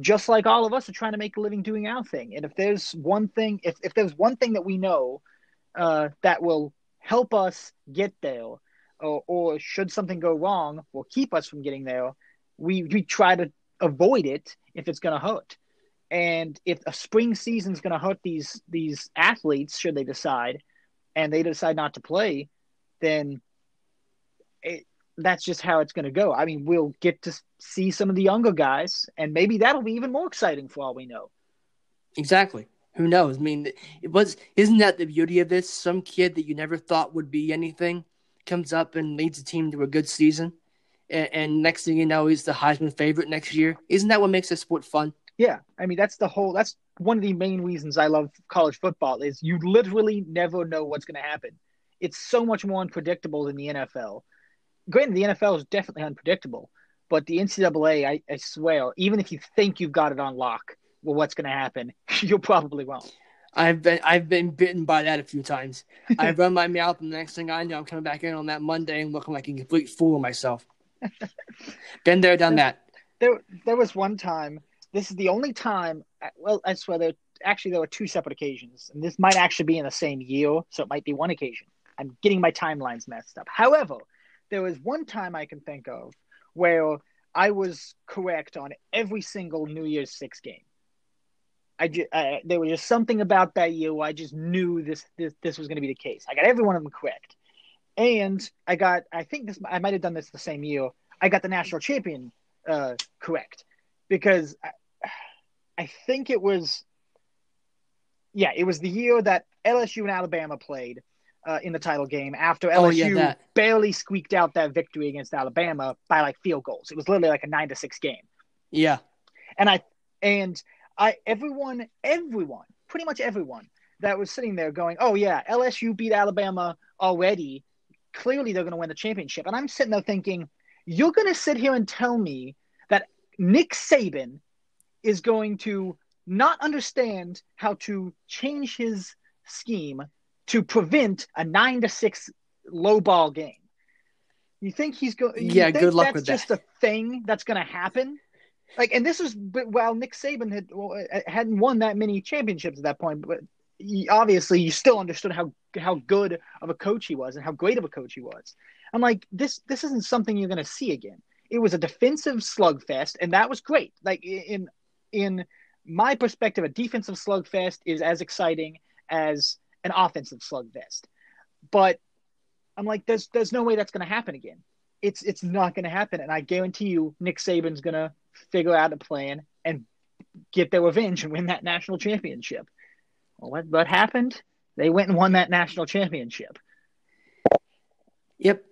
Just like all of us are trying to make a living doing our thing. And if there's one thing if, if there's one thing that we know uh, that will help us get there or, or should something go wrong will keep us from getting there we, we try to avoid it if it's going to hurt. And if a spring season is going to hurt these these athletes should they decide and they decide not to play then it, that's just how it's going to go. I mean, we'll get to see some of the younger guys, and maybe that'll be even more exciting for all we know. Exactly. Who knows? I mean, it was isn't that the beauty of this? Some kid that you never thought would be anything comes up and leads a team to a good season, and, and next thing you know, he's the Heisman favorite next year. Isn't that what makes this sport fun? Yeah, I mean that's the whole. That's one of the main reasons I love college football is you literally never know what's going to happen. It's so much more unpredictable than the NFL granted, the NFL is definitely unpredictable, but the NCAA, I, I swear, even if you think you've got it on lock, well, what's going to happen? You're probably wrong. I've been I've been bitten by that a few times. I run my mouth, and the next thing I know, I'm coming back in on that Monday and looking like a complete fool of myself. been there, done that. There, there was one time. This is the only time. Well, I swear, there actually there were two separate occasions, and this might actually be in the same year, so it might be one occasion. I'm getting my timelines messed up. However, there was one time I can think of where I was correct on every single New Year's Six game. I, just, I there was just something about that year where I just knew this this this was going to be the case. I got every one of them correct, and I got I think this I might have done this the same year. I got the national champion uh, correct because I, I think it was yeah it was the year that LSU and Alabama played uh, in the title game after LSU Oh, yeah, barely squeaked out that victory against Alabama by like field goals. It was literally like a nine to six game Yeah. and I and I everyone everyone pretty much everyone that was sitting there going, "Oh yeah, LSU beat Alabama already. Clearly they're going to win the championship." And I'm sitting there thinking, "You're going to sit here and tell me that Nick Saban is going to not understand how to change his scheme to prevent a 9 to 6 low ball game." You think he's going? Yeah, good luck that's with that. just a thing that's going to happen? like and this was but while Nick Saban had well, uh, hadn't won that many championships at that point, but he, obviously you still understood how how good of a coach he was and how great of a coach he was. I'm like this this isn't something you're going to see again. It was a defensive slugfest, and that was great. Like in in my perspective, a defensive slugfest is as exciting as an offensive slugfest. But I'm like, there's there's no way that's going to happen again. It's it's not going to happen, and I guarantee you, Nick Saban's going to figure out a plan and get their revenge and win that national championship. Well, what what happened? They went and won that national championship. Yep.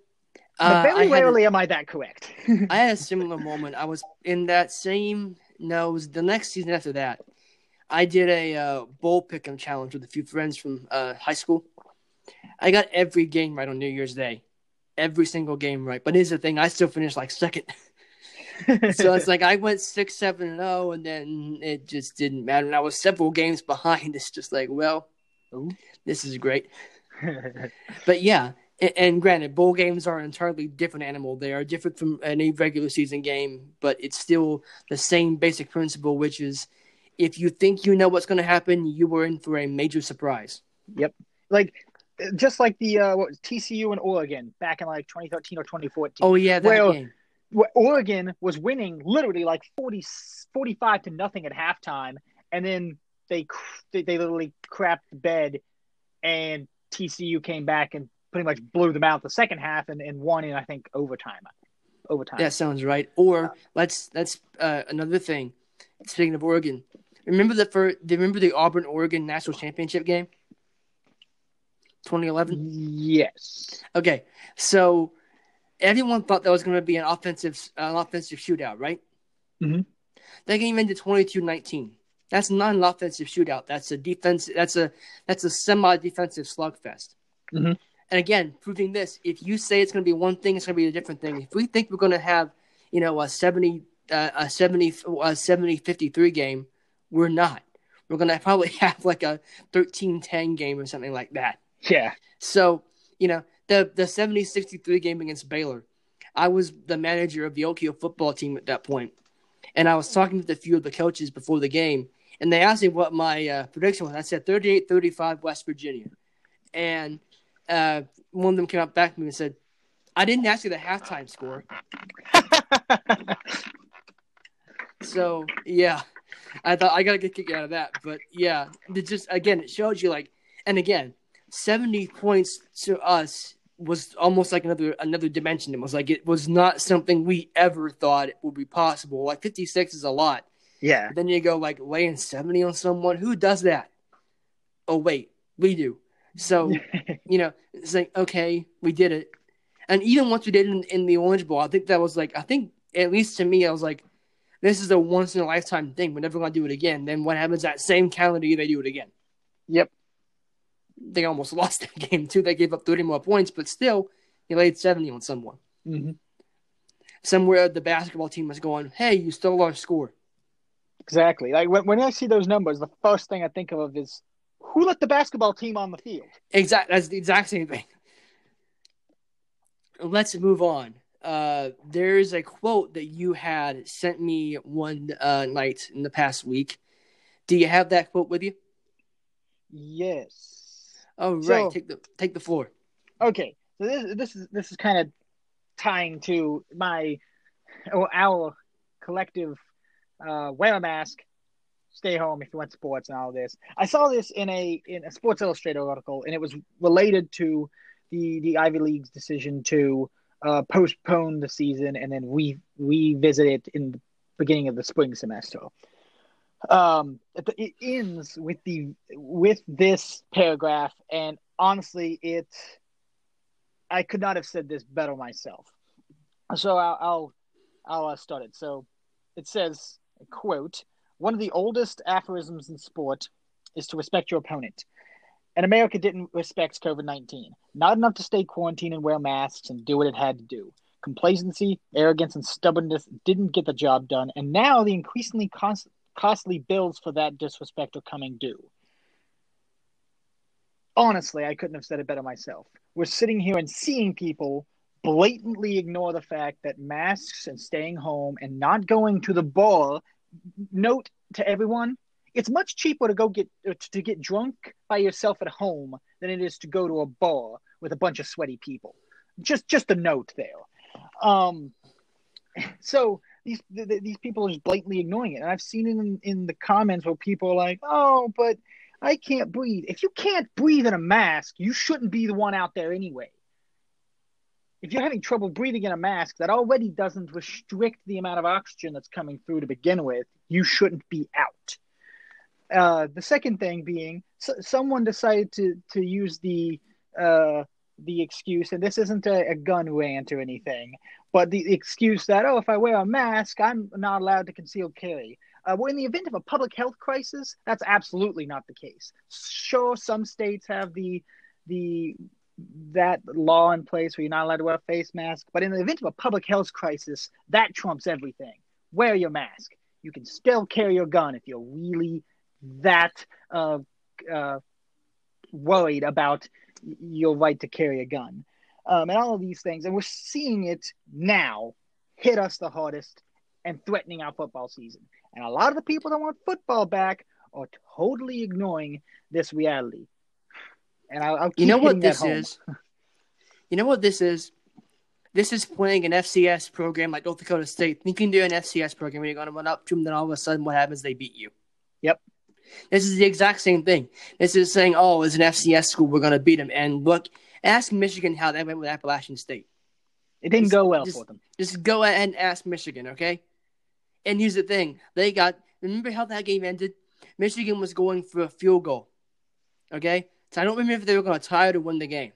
But Uh, very a- am I that correct. I had a similar moment. I was in that same no, it was the next season after that. I did a uh, bowl pick'em challenge with a few friends from uh, high school. I got every game right on New Year's Day, every single game right. But here's the thing: I still finished like second. so it's like I went six, seven, and zero, and then it just didn't matter. And I was several games behind. It's just like, well, Ooh. this is great. But yeah, and, and granted, bowl games are an entirely different animal. They are different from any regular season game, but it's still the same basic principle, which is if you think you know what's going to happen, you were in for a major surprise. Yep. Like just like the uh, what was TCU and Oregon back in like 2013 or 2014. Oh yeah, that Well, game. where Oregon was winning literally like 40, 45 to nothing at halftime, and then they they, they literally crapped the bed, and TCU came back and pretty much blew them out the second half and, and won in I think overtime. Overtime. That sounds right. Or let's let's uh, another thing. Speaking of Oregon, remember the first, remember the Auburn Oregon national championship game, 2011. Yes. Okay, so everyone thought that was going to be an offensive an offensive shootout, right? Mhm. They came into 22-19. That's not an offensive shootout. That's a defense. That's a that's a semi defensive slugfest. Mhm. And again, proving this, if you say it's going to be one thing, it's going to be a different thing. If we think we're going to have, you know, a 70, uh, a 70, a 70 53 game, we're not. We're going to probably have like a 13 10 game or something like that. Yeah. So, you know, the the 70-63 game against Baylor, I was the manager of the Hill football team at that. And I was talking with a few of the coaches before the game, and they asked me what my uh, prediction was. I said 38-35 West Virginia. And uh, one of them came up back to me and said, I didn't ask you the halftime score. So, yeah. I thought I got to get a kick out of that. But, yeah, it just, again, it shows you, like, and again, 70 points to us was almost like another another dimension. It was like it was not something we ever thought it would be possible. Like 56 is a lot. yeah. Then you go like laying 70 on someone. Who does that? Oh wait, we do. So, you know, it's like, okay, we did it. And even once we did it in, in the Orange Bowl, I think that was like I think at least to me, I was like, this is a once in a lifetime thing. We're never gonna do it again. Then what happens that same calendar year they do it again? Yep. They almost lost that game too. They gave up 30 more points, but still, he laid 70 on someone. hmm Somewhere the basketball team was going, hey, you stole our score. Exactly. Like when, when I see those numbers, the first thing I think of is who let the basketball team on the field? Exact. That's the exact same thing. Let's move on. Uh, there's a quote that you had sent me one uh, night in the past week Do you have that quote with you? Yes. Oh right, So- take the take the floor. Okay. So this this is this is kind of tying to my or our collective uh, wear a mask, stay home if you want sports and all this. I saw this in a in a Sports Illustrated article, and it was related to the the Ivy League's decision to uh, postpone the season and then we we revisit it in the beginning of the spring semester. Um, it, it ends with the with this paragraph, and honestly, it I could not have said this better myself. So I'll I'll, I'll uh, start it. So it says, "quote One of the oldest aphorisms in sport is to respect your opponent." And America didn't respect COVID 19. Not enough to stay quarantined and wear masks and do what it had to do. Complacency, arrogance, and stubbornness didn't get the job done, and now the increasingly cost- costly bills for that disrespect are coming due. Honestly, I couldn't have said it better myself. We're sitting here and seeing people blatantly ignore the fact that masks and staying home and not going to the ball. Note to everyone, it's much cheaper to go get uh, to get drunk by yourself at home than it is to go to a bar with a bunch of sweaty people. Just just a note there. Um, so these th- th- these people are just blatantly ignoring it, and I've seen it in, in the comments where people are like, "Oh, but I can't breathe." If you can't breathe in a mask, you shouldn't be the one out there anyway. If you're having trouble breathing in a mask that already doesn't restrict the amount of oxygen that's coming through to begin with, you shouldn't be out. Uh, the second thing being, so, someone decided to to use the uh, the excuse, and this isn't a, a gun rant or anything, but the excuse that oh, if I wear a mask, I'm not allowed to conceal carry. Uh, well, in the event of a public health crisis, that's absolutely not the case. Sure, some states have the the that law in place where you're not allowed to wear a face mask, but in the event of a public health crisis, that trumps everything. Wear your mask. You can still carry your gun if you're really that uh, uh, worried about your right to carry a gun, um, and all of these things. And we're seeing it now hit us the hardest and threatening our football season. And a lot of the people that want football back are totally ignoring this reality. And I'll, I'll keep You know what this home. is? You know what this is? This is playing an FCS program like North Dakota State, thinking they're an FCS program, and you're going to run up to them, then all of a sudden, what happens? They beat you. Yep. This is the exact same thing. This is saying, oh, it's an FCS school, we're going to beat them. And look, ask Michigan how that went with Appalachian State. It didn't Just- go well just- for them. Just go ahead and ask Michigan, okay? And here's the thing: they got. Remember how that game ended? Michigan was going for a field goal, okay? So I don't remember if they were going to tie it or win the game.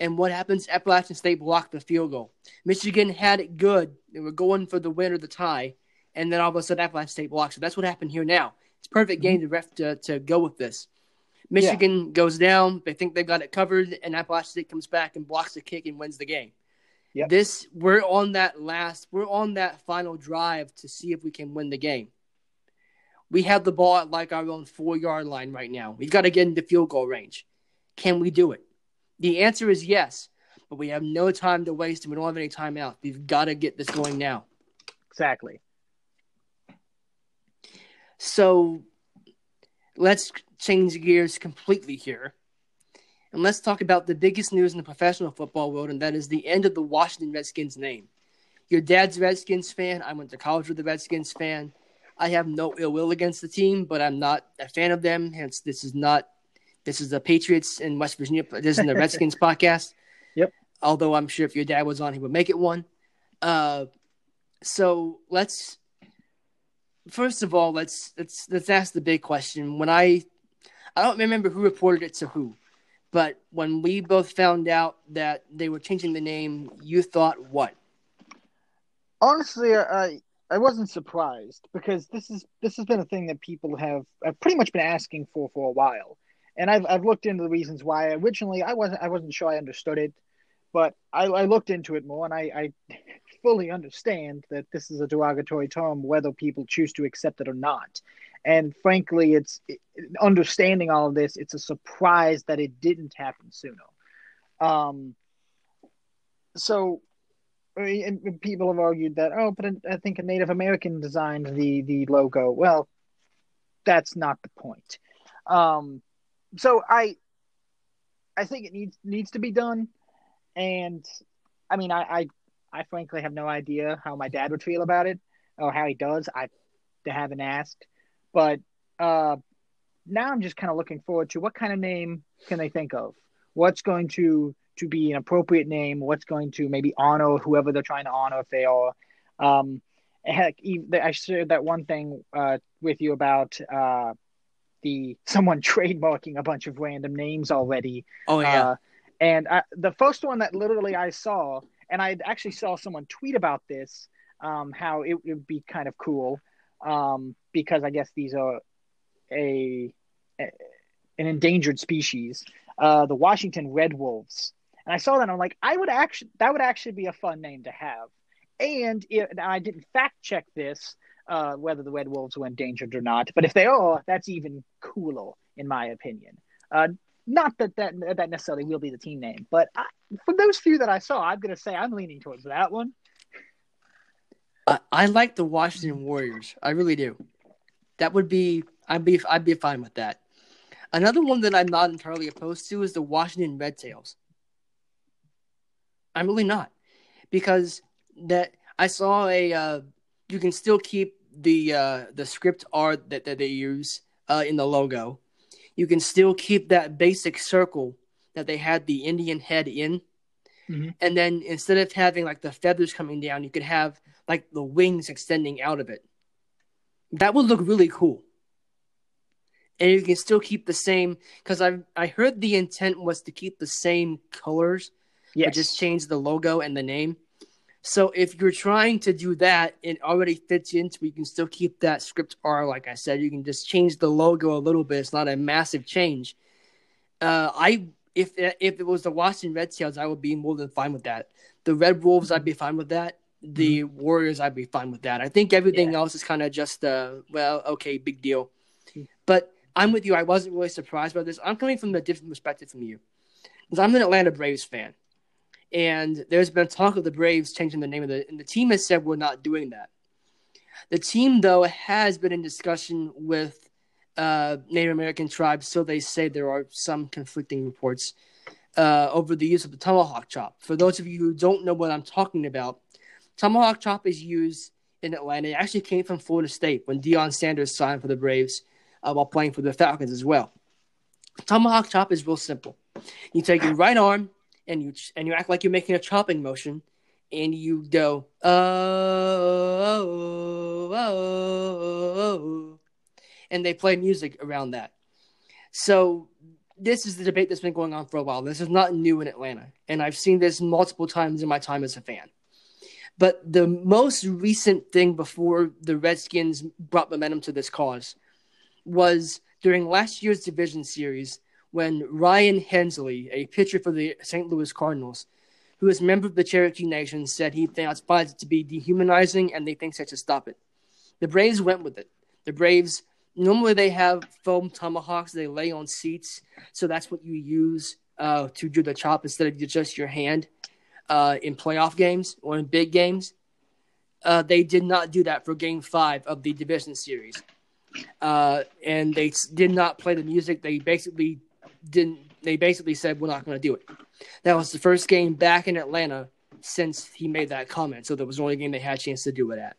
And what happens? Appalachian State blocked the field goal. Michigan had it good; they were going for the win or the tie, and then all of a sudden Appalachian State blocks. So that's what happened here now. It's a perfect game mm-hmm. to ref to, to go with this. Michigan goes down. They think they've got it covered, and Appalachian State comes back and blocks the kick and wins the game. Yep. This we're on that last we're on that final drive to see if we can win the game. We have the ball at like our own four yard line right now. We've got to get into field goal range. Can we do it? The answer is yes, but we have no time to waste and we don't have any time out. We've got to get this going now. Exactly. So let's change gears completely here. And let's talk about the biggest news in the professional football world, and that is the end of the Washington Redskins name. Your dad's a Redskins fan. I went to college with a Redskins fan. I have no ill will against the team, but I'm not a fan of them. Hence, this is not this is the Patriots in West Virginia. This isn't the Redskins podcast. Yep. Although I'm sure if your dad was on, he would make it one. Uh, so let's first of all let's let's let's ask the big question. When I I don't remember who reported it to who, but when we both found out that they were changing the name, you thought what? Honestly, I I wasn't surprised because this is this has been a thing that people have, have pretty much been asking for for a while, and I've I've looked into the reasons why. Originally, I wasn't I wasn't sure I understood it, but I, I looked into it more, and I, I fully understand that this is a derogatory term, whether people choose to accept it or not. And frankly, it's it, understanding all of this. It's a surprise that it didn't happen sooner. Um, so and people have argued that oh, but I think a Native American designed the the logo. Well, that's not the point. Um, so I I think it needs needs to be done, and I mean I, I I frankly have no idea how my dad would feel about it or how he does. I to haven't asked, but uh, now I'm just kind of looking forward to what kind of name can they think of? What's going to to be an appropriate name? What's going to maybe honor whoever they're trying to honor if they are? Um, heck, I shared that one thing uh, with you about uh, the someone trademarking a bunch of random names already. Oh yeah. Uh, and I, the first one that literally I saw, and I actually saw someone tweet about this, um, how it would be kind of cool, um, because I guess these are a, a an endangered species, uh, the Washington red wolves. And I saw that and I'm like, I would actually that would actually be a fun name to have. And, it, and I didn't fact check this uh, whether the red wolves were endangered or not, but if they are, that's even cooler in my opinion. Uh, not that, that that necessarily will be the team name, but I, from those few that I saw, I'm going to say I'm leaning towards that one. I, I like the Washington Warriors. I really do. That would be I'd be I'd be fine with that. Another one that I'm not entirely opposed to is the Washington Red Tails. I'm really not, because that I saw a uh, you can still keep the uh, the script art that, that they use uh, in the logo. You can still keep that basic circle that they had the Indian head in, mm-hmm. and then instead of having like the feathers coming down, you could have like the wings extending out of it. That would look really cool and you can still keep the same because I I heard the intent was to keep the same colors, yeah, just change the logo and the name. So if you're trying to do that, it already fits into. You can still keep that script R, like I said. You can just change the logo a little bit. It's not a massive change. Uh, I if if it was the Washington Redskins, I would be more than fine with that. The Red Wolves, I'd be fine with that. The mm-hmm. Warriors, I'd be fine with that. I think everything yeah. else is kind of just uh, well, okay, big deal. But I'm with you. I wasn't really surprised by this. I'm coming from a different perspective from you, because I'm an Atlanta Braves fan, and there's been talk of the Braves changing the name of the, and the team has said we're not doing that. The team, though, has been in discussion with uh, Native American tribes, so they say there are some conflicting reports uh, over the use of the tomahawk chop. For those of you who don't know what I'm talking about, tomahawk chop is used in Atlanta. It actually came from Florida State when Deion Sanders signed for the Braves uh, while playing for the Falcons as well. Tomahawk chop is real simple. You take your right arm and you and you act like you're making a chopping motion, and you go oh oh oh, oh, and they play music around that. So this is the debate that's been going on for a while. This is not new in Atlanta, and I've seen this multiple times in my time as a fan. But the most recent thing before the Redskins brought momentum to this cause was during last year's division series when Ryan Helsley, a pitcher for the St. Louis Cardinals, who is a member of the Cherokee Nation, said he finds it to be dehumanizing and they think they should stop it. The Braves went with it. The Braves normally they have foam tomahawks they lay on seats, so that's what you use uh, to do the chop instead of just your hand uh, in playoff games or in big games. Uh, they did not do that for Game Five of the division series uh, and they did not play the music. They basically didn't. They basically said we're not going to do it. That was the first game back in Atlanta since he made that comment. So that was the only game they had a chance to do it at.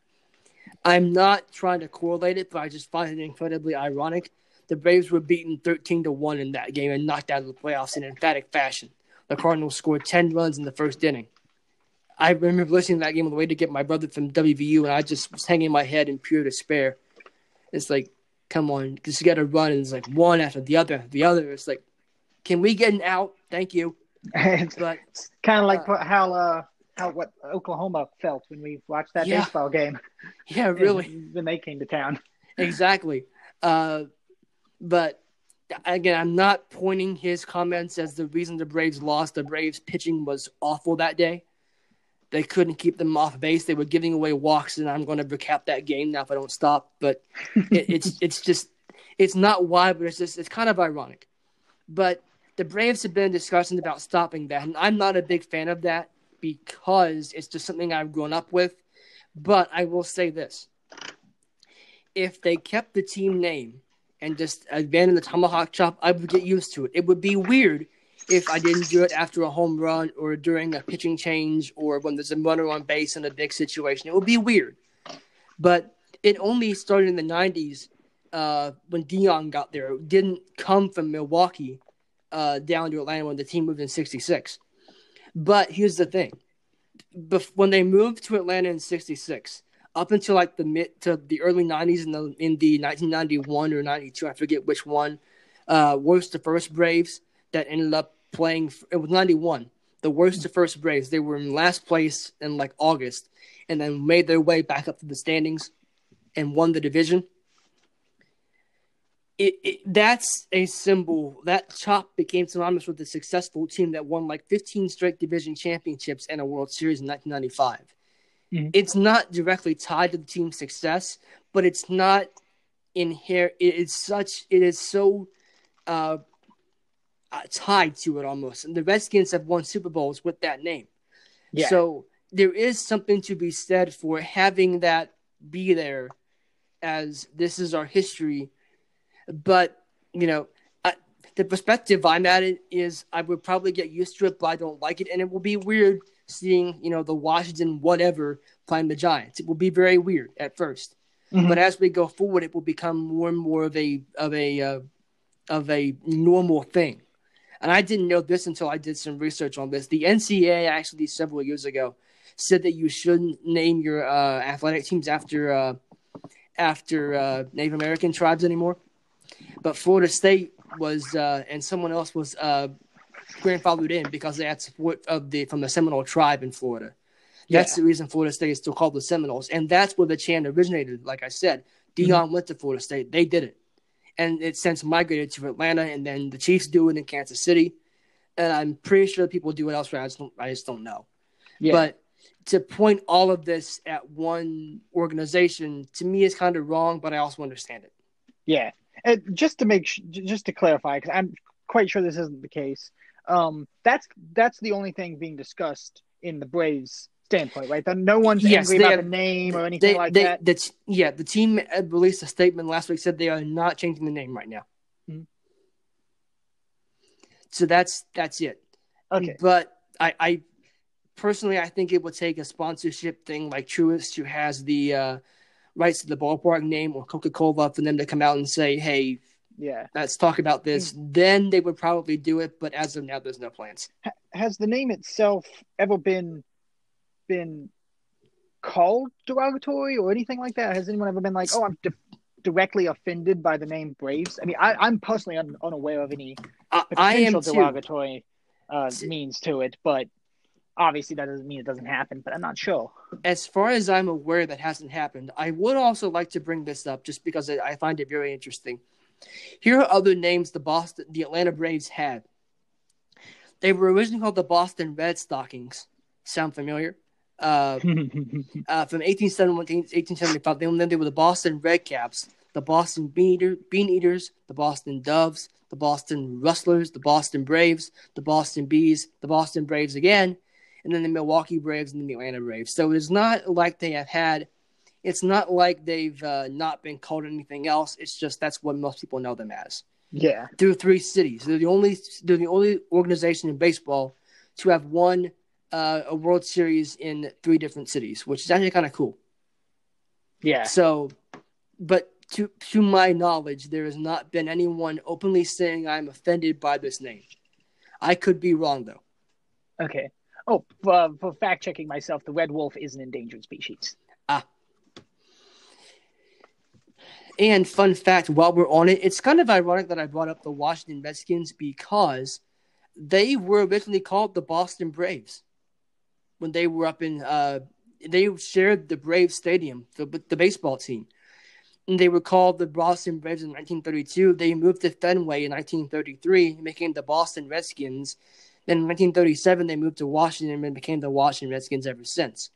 I'm not trying to correlate it, but I just find it incredibly ironic. The Braves were beaten 13 to 1 in that game and knocked out of the playoffs in emphatic fashion. The Cardinals scored 10 runs in the first inning. I remember listening to that game on the way to get my brother from WVU, and I just was hanging my head in pure despair it's like, come on, just got to run. And it's like one after the other, after the other. It's like, can we get an out? Thank you. it's but, kind of like uh, how uh, how what Oklahoma felt when we watched that yeah. baseball game. Yeah, really. when they came to town. Exactly. Uh, but again, I'm not pointing his comments as the reason the Braves lost. The Braves pitching was awful that day. They couldn't keep them off base. They were giving away walks, and I'm going to recap that game now if I don't stop. But it, it's it's just it's not why, but it's just it's kind of ironic. But the Braves have been discussing about stopping that, and I'm not a big fan of that because it's just something I've grown up with. But I will say this: if they kept the team name and just abandoned the tomahawk chop, I would get used to it. It would be weird if I didn't do it after a home run or during a pitching change or when there's a runner on base in a big situation. It would be weird. But it only started in the 90s uh, when Deion got there. It didn't come from Milwaukee uh, down to Atlanta when the team moved in 66. But here's the thing. Bef- when they moved to Atlanta in 66, up until like the mid to the early 90s in the in the 1991 or 92 i forget which one uh was the first braves that ended up playing it was 91 the worst to first braves they were in last place in like august and then made their way back up to the standings and won the division it, it, that's a symbol that chop became synonymous with the successful team that won like 15 straight division championships and a world series in 1995 mm-hmm. it's not directly tied to the team's success but it's not inherent it is such it is so uh, uh, tied to it almost and the redskins have won super bowls with that name yeah. so there is something to be said for having that be there as this is our history but you know, I, the perspective I'm at it is I would probably get used to it, but I don't like it, and it will be weird seeing you know the Washington whatever playing the Giants. It will be very weird at 1st mm-hmm. but as we go forward, it will become more and more of a of a uh, of a normal thing. And I didn't know this until I did some research on this. The NCAA actually several years ago said that you shouldn't name your uh, athletic teams after uh, after uh, Native American tribes anymore but Florida State was uh, and someone else was uh, grandfathered in because they had support of the from the Seminole tribe in Florida. That's yeah. the reason Florida State is still called the Seminoles, and that's where the chant originated. Like I said, Deion mm-hmm. went to Florida State; they did it, and it since migrated to Atlanta, and then the Chiefs do it in Kansas City, and I'm pretty sure people do it elsewhere. I just don't, I just don't know. Yeah. But to point all of this at one organization to me is kind of wrong, but I also understand it. Yeah, and just to make just to clarify, because I'm quite sure this isn't the case. Um, that's that's the only thing being discussed in the Braves standpoint, right? That no one's yes, angry about the name or anything they, like they, that. That's yeah. The team released a statement last week said they are not changing the name right now. Mm-hmm. So that's that's it. Okay, but I, I personally I think it would take a sponsorship thing like Truist, who has the uh, rights to the ballpark name or Coca Cola for them to come out and say, "Hey, yeah, let's talk about this." Mm. Then they would probably do it. But as of now, there's no plans. Has the name itself ever been been called derogatory or anything like that? Has anyone ever been like, "Oh, I'm di- directly offended by the name Braves"? I mean, I, am personally un- unaware of any potential derogatory uh, means to it, but obviously that doesn't mean it doesn't happen, but I'm not sure. As far as I'm aware, that hasn't happened. I would also like to bring this up just because I find it very interesting. Here are other names the Boston, the Atlanta Braves had. They were originally called the Boston Red Stockings. Sound familiar? Uh, uh, from 1871 to 1875, then they were the Boston Red Caps, the Boston Bean, Eater, Bean Eaters, the Boston Doves, the Boston Rustlers, the Boston Braves, the Boston Bees, the Boston Braves again, and then the Milwaukee Braves and the Atlanta Braves. So it's not like they have had. It's not like they've uh, not been called anything else. It's just that's what most people know them as. Yeah, through three cities. They're the only they're the only organization in baseball to have won uh, a World Series in three different cities, which is actually kind of cool. Yeah. So, but to to my knowledge, there has not been anyone openly saying I'm offended by this name. I could be wrong though. Okay. Oh, uh, for fact checking myself, the red wolf is an endangered species. Ah. And fun fact, while we're on it, it's kind of ironic that I brought up the Washington Redskins because they were originally called the Boston Braves when they were up in. Uh, they shared the Braves Stadium the, the baseball team. And they were called the Boston Braves in 1932. They moved to Fenway in 1933, making the Boston Redskins then in 1937, they moved to Washington and became the Washington Redskins ever since.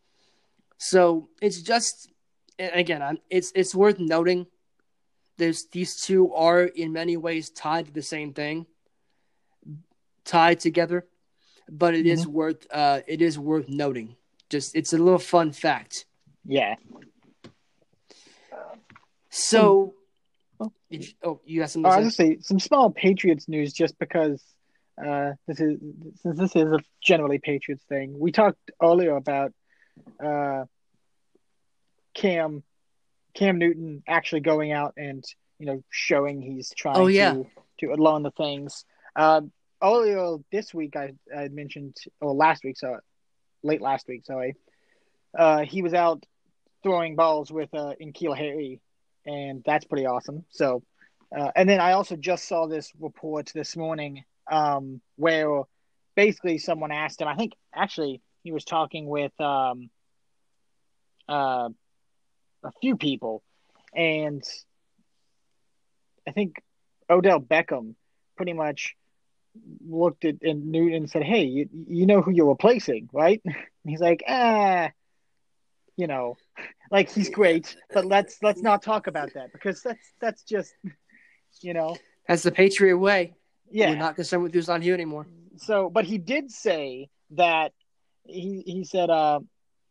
So it's just, again, I'm, it's it's worth noting. There's these two are in many ways tied to the same thing, tied together, but it mm-hmm. is worth uh, it is worth noting. Just it's a little fun fact. Yeah. So, Oh, you, oh, you got some. Oh, I was say some small Patriots news, just because uh, this is since this is a generally Patriots thing. We talked earlier about uh, Cam Cam Newton actually going out and you know showing he's trying Oh, yeah. to to learn the things. Um, earlier this week, I I mentioned or last week, so late last week, sorry. Uh, he was out throwing balls with uh, Harry, and that's pretty awesome. So, uh, and then I also just saw this report this morning um, where basically someone asked him. I think actually he was talking with um, uh, a few people, and I think Odell Beckham pretty much looked at and Newton and said, "Hey, you, you know who you're replacing, right?" And he's like, "Ah, you know, like he's great, but let's let's not talk about that because that's that's just, you know, That's the Patriot way. Yeah." We're not concerned with who's on here anymore. so but he did say that he he said uh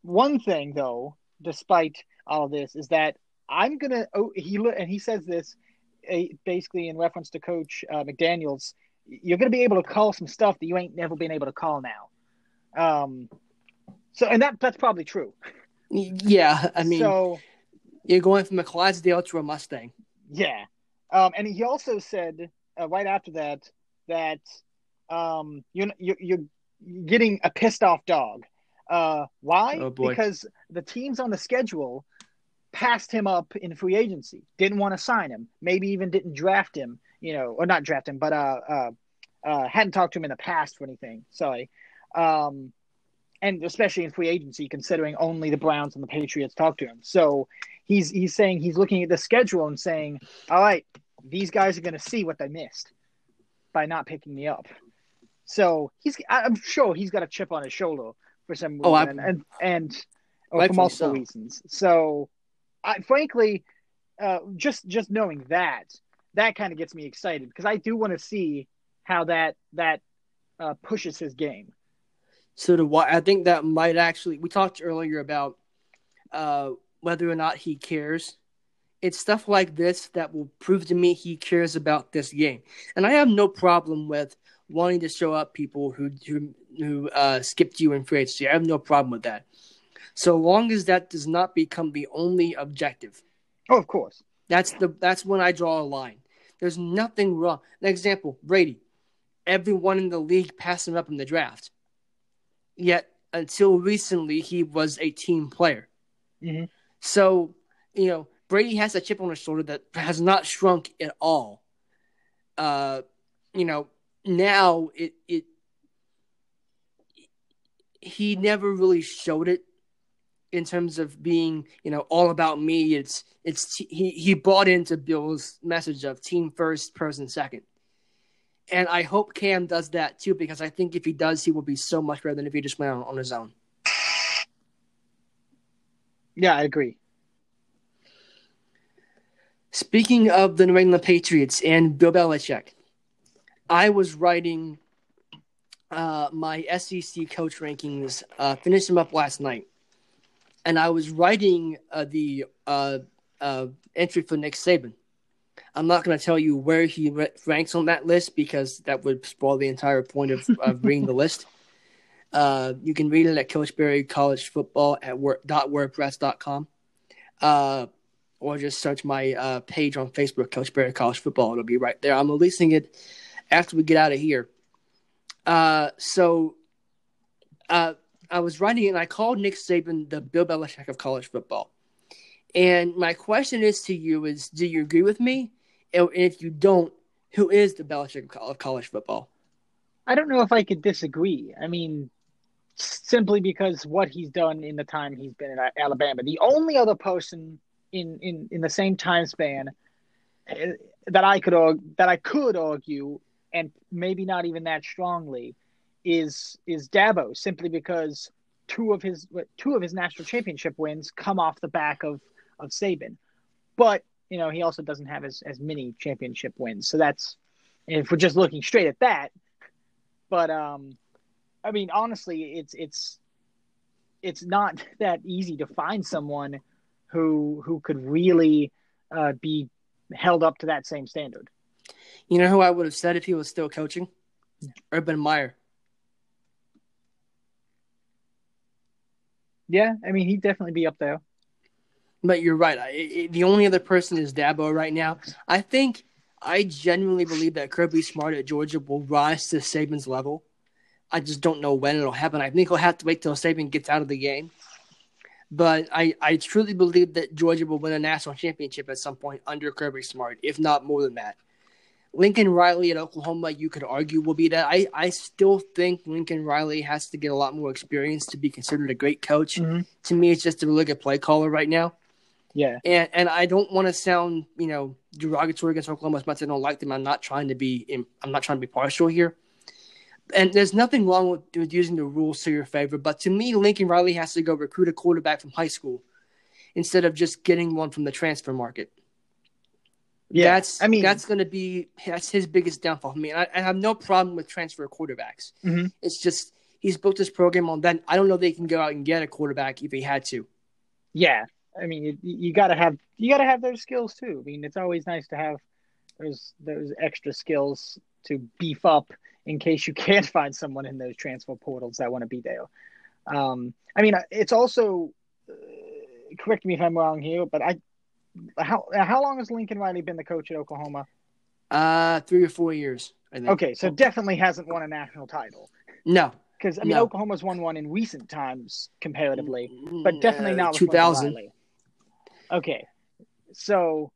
one thing though despite all of this is that i'm gonna oh he and he says this basically in reference to coach uh, mcdaniels you're gonna be able to call some stuff that you ain't never been able to call now um so and that that's probably true Yeah, I mean, so you're going from a Clydesdale to a Mustang. Yeah. Um, and he also said uh, right after that that um, you're, you're, you're getting a pissed off dog. Uh, why? Oh. Because the teams on the schedule passed him up in free agency, didn't want to sign him, maybe even didn't draft him, you know, or not draft him, but uh, uh, uh, hadn't talked to him in the past or anything. Sorry. Um, and especially in free agency, considering only the Browns and the Patriots talked to him. So he's he's saying he's looking at the schedule and saying, "All right, these guys are going to see what they missed by not picking me up." So he's I'm sure he's got a chip on his shoulder for some reason, Oh, and and, and or for multiple so. reasons. So, I frankly, uh, just just knowing that that kind of gets me excited because I do want to see how that that uh, pushes his game. So do why I think that might actually we talked earlier about uh, whether or not he cares. It's stuff like this that will prove to me he cares about this game, and I have no problem with wanting to show up people who who, who uh, skipped you in free agency. I have no problem with that, so long as that does not become the only objective. Oh, of course. That's the that's when I draw a line. There's nothing wrong. An example, Brady. Everyone in the league passed him up in the draft. Yet until recently he was a team player. Mhm. So, you know, Brady has a chip on his shoulder that has not shrunk at all. Uh, you know, now it it he never really showed it in terms of being, you know, all about me. It's it's he he bought into Bill's message of team first, person second. And I hope Cam does that too, because I think if he does, he will be so much better than if he just went on, on his own. Yeah, I agree. Speaking of the New England Patriots and Bill Belichick, I was writing uh, my SEC coach rankings, uh, finished them up last night, and I was writing uh, the uh, uh, entry for Nick Saban. I'm not going to tell you where he ra- ranks on that list because that would spoil the entire point of, of reading the list. Uh, you can read it at Coachberry College Football at word, dot wordpress.com. Or just search my uh, page on Facebook, Coach Barry College Football. It'll be right there. I'm releasing it after we get out of here. Uh, so uh, I was writing it and I called Nick Saban the Bill Belichick of college football. And my question is to you is, do you agree with me? And if you don't, who is the Belichick of of college football? I don't know if I could disagree. I mean, simply because what he's done in the time he's been in Alabama. The only other person in in, in the same time span eh, that I could that I could argue, and maybe not even that strongly, is is Dabo. Simply because two of his two of his national championship wins come off the back of of Saban, but you know he also doesn't have as as many championship wins. So that's if we're just looking straight at that. But um, I mean, honestly, it's it's it's not that easy to find someone who who could really uh, be held up to that same standard. You know who I would have said if he was still coaching? Urban Meyer. Yeah, I mean he'd definitely be up there. But you're right. I, I, the only other person is Dabo right now. I think I genuinely believe that Kirby Smart at Georgia will rise to Saban's level. I just don't know when it'll happen. I think he'll have to wait till Saban gets out of the game. But I, I truly believe that Georgia will win a national championship at some point under Kirby Smart, if not more than that. Lincoln Riley at Oklahoma, you could argue will be that. I, I still think Lincoln Riley has to get a lot more experience to be considered a great coach. Mhm. To me, it's just a really good play caller right now. Yeah, And and I don't want to sound you know derogatory against Oklahoma as much as I don't like them. I'm not trying to be I'm not trying to be partial here. And there's nothing wrong with, with using the rules to your favor, but to me, Lincoln Riley has to go recruit a quarterback from high school instead of just getting one from the transfer market. yeah. That's I mean, that's going to be that's his biggest downfall for me. And I, I have no problem with transfer quarterbacks. Mhm. It's just he's built this program on that. I don't know they can go out and get a quarterback if he had to. yeah. I mean, you, you got to have you got to have those skills too. I mean, it's always nice to have those those extra skills to beef up in case you can't find someone in those transfer portals that want to be there. Um, I mean, it's also uh, correct me if I'm wrong here, but I how how long has Lincoln Riley been the coach at Oklahoma? Uh, three or four years. I think. Okay, so definitely hasn't won a national title No, because I mean No. Oklahoma's won one in recent times comparatively, but definitely not with two. Riley. Okay, so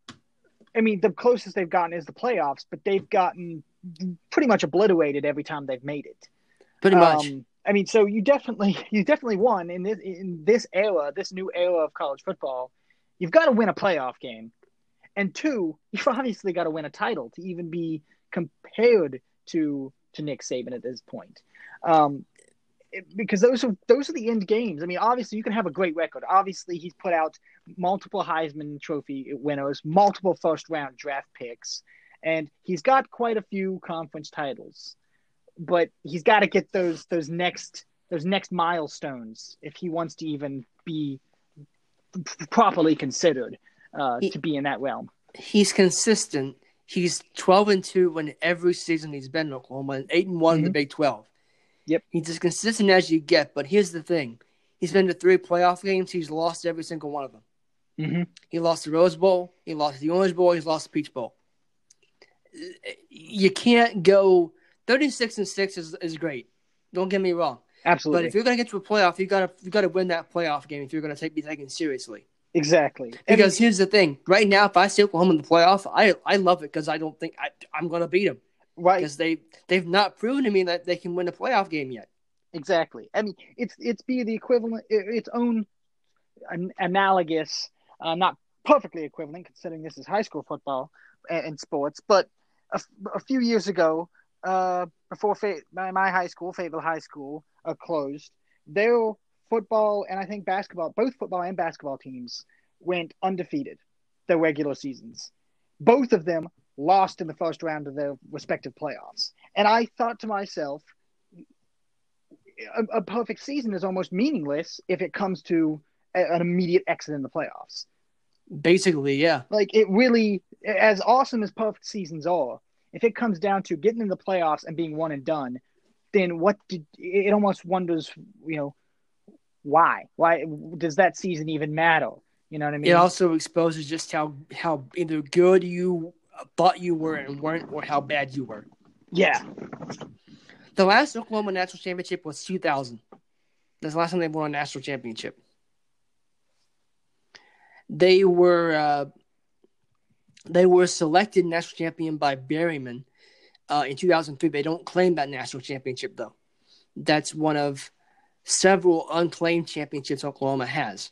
I mean the closest they've gotten is the playoffs, but they've gotten pretty much obliterated every time they've made it. Pretty much. Um, I mean, so you definitely you definitely won in this in this era, this new era of college football. You've got to win a playoff game, and two, you've obviously got to win a title to even be compared to to Nick Saban at this point. Um, because those are those are the end games. I mean, obviously you can have a great record. Obviously, he's put out multiple Heisman Trophy winners, multiple first round draft picks, and he's got quite a few conference titles. But he's got to get those those next those next milestones if he wants to even be p- properly considered uh, He- to be in that realm. he's consistent. He's twelve and two in every season he's been in Oklahoma, and eight and one in the Mhm. Big Twelve. Yep. He's as consistent as you get. But here's the thing: he's been to three playoff games. He's lost every single one of them. Mm-hmm. He lost the Rose Bowl. He lost the Orange Bowl. He's lost the Peach Bowl. You can't go thirty-six and six is, is great. Don't get me wrong. Absolutely, But if you're gonna get to a playoff, you gotta you gotta win that playoff game if you're gonna take, be taken seriously. exactly. And- Because here's the thing: right now, if I see Oklahoma in the playoff, I I love it because I don't think I, I'm gonna beat them right, because they they've not proven to me that they can win a playoff game yet. Exactly. I mean, it's it's be the equivalent, its own analogous, uh, not perfectly equivalent, considering this is high school football and, and sports. But a, a few years ago, uh, before Fa- my, my high school, Fayetteville High School, uh, closed, their football and I think basketball, both football and basketball teams went undefeated their regular seasons. Both of them lost in the first round of their respective playoffs. And I thought to myself, a, a perfect season is almost meaningless if it comes to a, an immediate exit in the playoffs. Basically, yeah. Like it really, as awesome as perfect seasons are, if it comes down to getting in the playoffs and being one and done, then what did it almost wonders, you know, why? Why does that season even matter? You know what I mean? It also exposes just how how either good you thought you were and weren't, or how bad you were. yeah, The last Oklahoma national championship was 2000. That's the last time they won a national championship. They were uh, they were selected national champion by Berryman uh, in 2003. They don't claim that national championship though. That's one of several unclaimed championships Oklahoma has.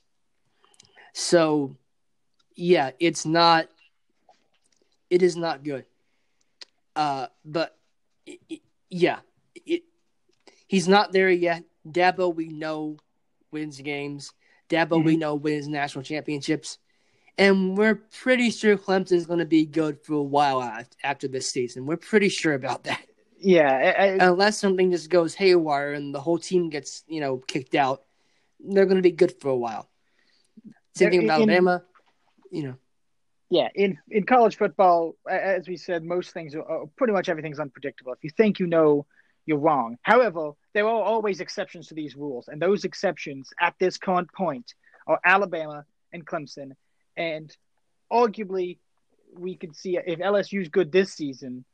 So, yeah, it's not. It is not good. Uh, but it, it- yeah, it, he's not there yet. Dabo, we know, wins games. Dabo, we know, wins national championships. And we're pretty sure Clemson's going to be good for a while after this season. We're pretty sure about that. yeah. I- I- Unless something just goes haywire and the whole team gets, you know, kicked out, they're going to be good for a while. Same thing with Alabama. You know, yeah, in in college football, as we said, most things are, are pretty much everything's unpredictable. If you think you know, you're wrong. However, there are always exceptions to these rules, and those exceptions at this current point are Alabama and Clemson, and arguably we could see if LSU's good this season,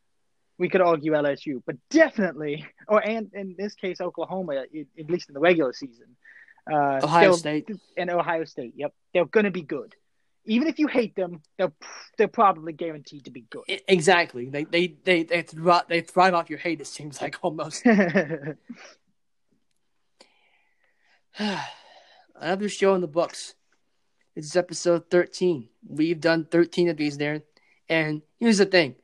we could argue LSU, but definitely, or and in this case, Oklahoma, at least in the regular season, uh, Ohio State and Ohio State. Yep, they're going to be good even if you hate them, they're they're probably guaranteed to be good. Exactly. They they they they thrive, they thrive off your hate. It seems like almost. Another show in the books. It's episode thirteen. We've done thirteen of these there, and here's the thing.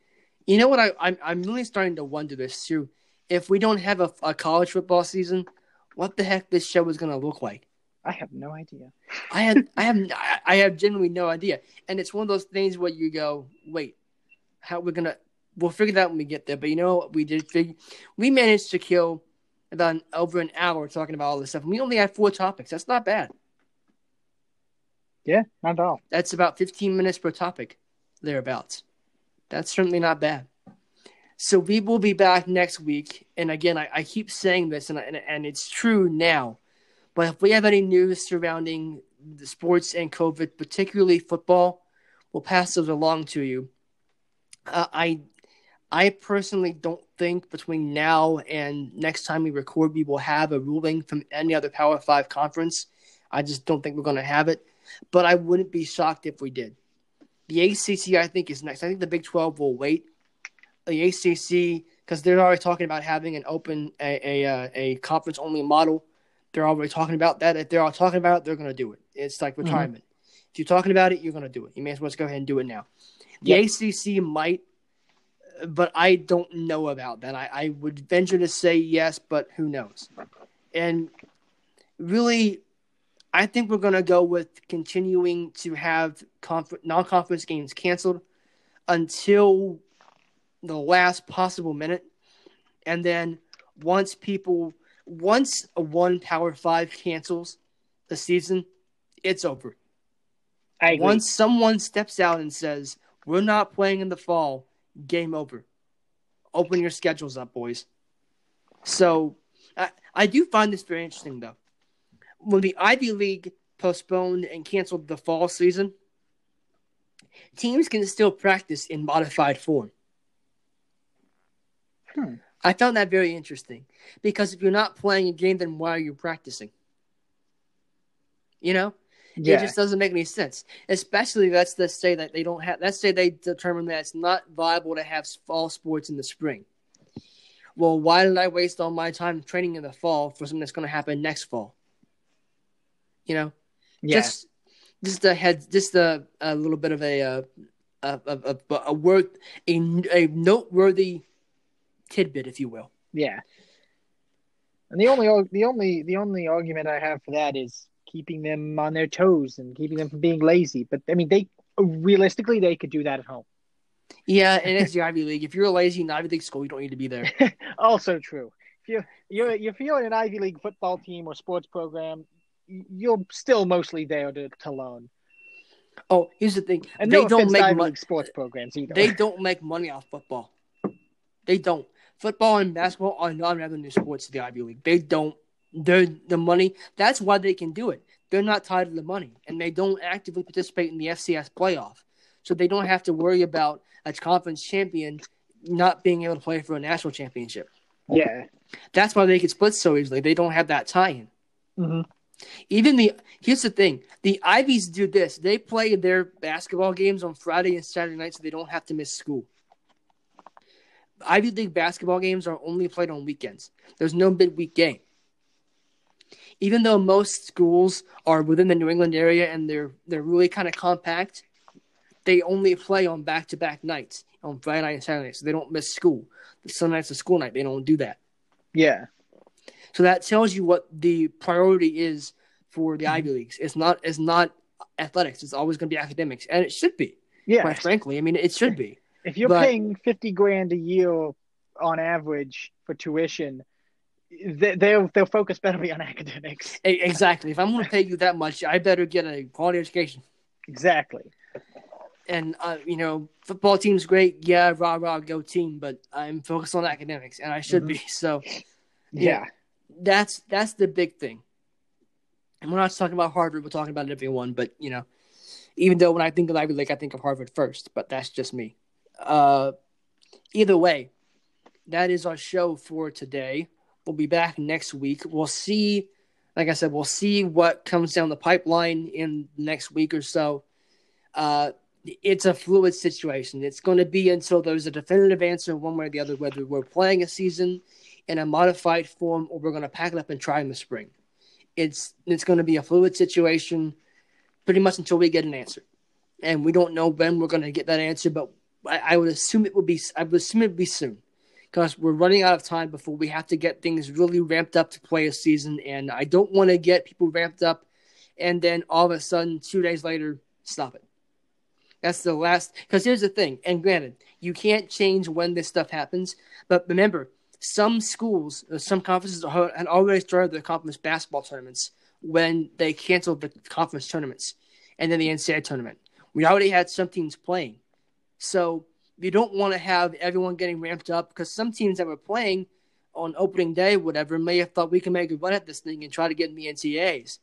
You know what? I I'm I'm really starting to wonder this too. If we don't have a, a college football season, what the heck this show is going to look like? I have no idea. I had I have I have genuinely no idea, and it's one of those things where you go, wait, how we're gonna we'll figure that out when we get there. But you know what we did figure we managed to kill about an, over an hour talking about all this stuff. And we only had four topics. That's not bad. Yeah, not at all. That's about fifteen minutes per topic, thereabouts. That's certainly not bad. So we will be back next week, and again, I, I keep saying this, and, and and it's true now but if we have any news surrounding the sports and COVID, particularly football, we'll pass those along to you. Uh, I I personally don't think between now and next time we record, we will have a ruling from any other Power Five conference. I just don't think we're going to have it, but I wouldn't be shocked if we did. The ACC, I think, is next. I think the Big 12 will wait. The ACC, because they're already talking about having an open, a, a, uh, a conference only model they're already talking about that. If they're all talking about it, they're going to do it. It's like mm-hmm. retirement. Mm-hmm. If you're talking about it, you're going to do it. You may as well just go ahead and do it now. The yep. ACC might, but I don't know about that. I, I would venture to say yes, but who knows? And really, I think we're going to go with continuing to have conf- non conference games canceled until the last possible minute. And then once people once a one Power Five cancels the season, it's over. I Once someone steps out and says, We're not playing in the fall, game over. Open your schedules up, boys. So I, I do find this very interesting, though. When the Ivy League postponed and canceled the fall season, teams can still practice in modified form. Hmm. I found that very interesting because if you're not playing a game, then why are you practicing? You know, yeah. it just doesn't make any sense. Especially let's let's say that they don't have. Let's say they determine that it's not viable to have fall sports in the spring. Well, why did I waste all my time training in the fall for something that's going to happen next fall? You know, yeah. just just a head, just a, a little bit of a a a, a, a word a, a noteworthy tidbit, if you will. Yeah. And the only the only the only argument I have for that is keeping them on their toes and keeping them from being lazy. But I mean, they realistically they could do that at home. Yeah, and it's the Ivy League. If you're a lazy in Ivy League school, you don't need to be there. also true. If you you're if you're in an Ivy League football team or sports program, you're still mostly there to, to learn. Oh, here's the thing. And they no don't make money sports programs either. They don't make money off football. They don't football and basketball are non-revenue sports to the Ivy League. They don't. They're the money. That's why they can do it. They're not tied to the money, and they don't actively participate in the FCS playoff, so they don't have to worry about a conference champion not being able to play for a national championship. Yeah, that's why they can split so easily. They don't have that tie-in. Mm-hmm. Even the here's the thing: the Ivies do this. They play their basketball games on Friday and Saturday night, so they don't have to miss school. Ivy League basketball games are only played on weekends. There's no midweek game. Even though most schools are within the New England area and they're they're really kind of compact, they only play on back to back nights on Friday night and Saturday, so they don't miss school. The Sunday night's a school night. They don't do that. Yeah. So that tells you what the priority is for the Ivy Leagues. It's not it's not athletics. It's always going to be academics, and it should be. Yeah. Quite frankly, I mean, it should be. If you're but, paying fifty grand a year on average for tuition, they, they'll they'll focus better on academics. Exactly. If I'm going to pay you that much, I better get a quality education. Exactly. And uh, you know, football team's great. Yeah, rah rah, go team. But I'm focused on academics, and I should Mhm. be. So Yeah. That's that's the big thing. And we're not talking about Harvard. We're talking about everyone. But you know, even though when I think of Ivy League, I think of Harvard first. But that's just me. Uh, either way, that is our show for today. We'll be back next week. We'll see. Like I said, we'll see what comes down the pipeline in the next week or so. Uh, it's a fluid situation. It's going to be until there's a definitive answer one way or the other, whether we're playing a season in a modified form or we're going to pack it up and try in the spring. It's it's going to be a fluid situation, pretty much until we get an answer, and we don't know when we're going to get that answer. But I, I would assume it would be. I would assume it would be soon, because we're running out of time before we have to get things really ramped up to play a season, and I don't want to get people ramped up, and then all of a sudden two days later stop it. That's the last. Because here's the thing, and granted, you can't change when this stuff happens, but remember, some schools, uh, some conferences had already started their conference basketball tournaments when they canceled the conference tournaments and then the NCAA tournament. We already had some teams playing. So you don't want to have everyone getting ramped up because some teams that were playing on opening day, whatever, may have thought we can make a run at this thing and try to get in the NCAAs.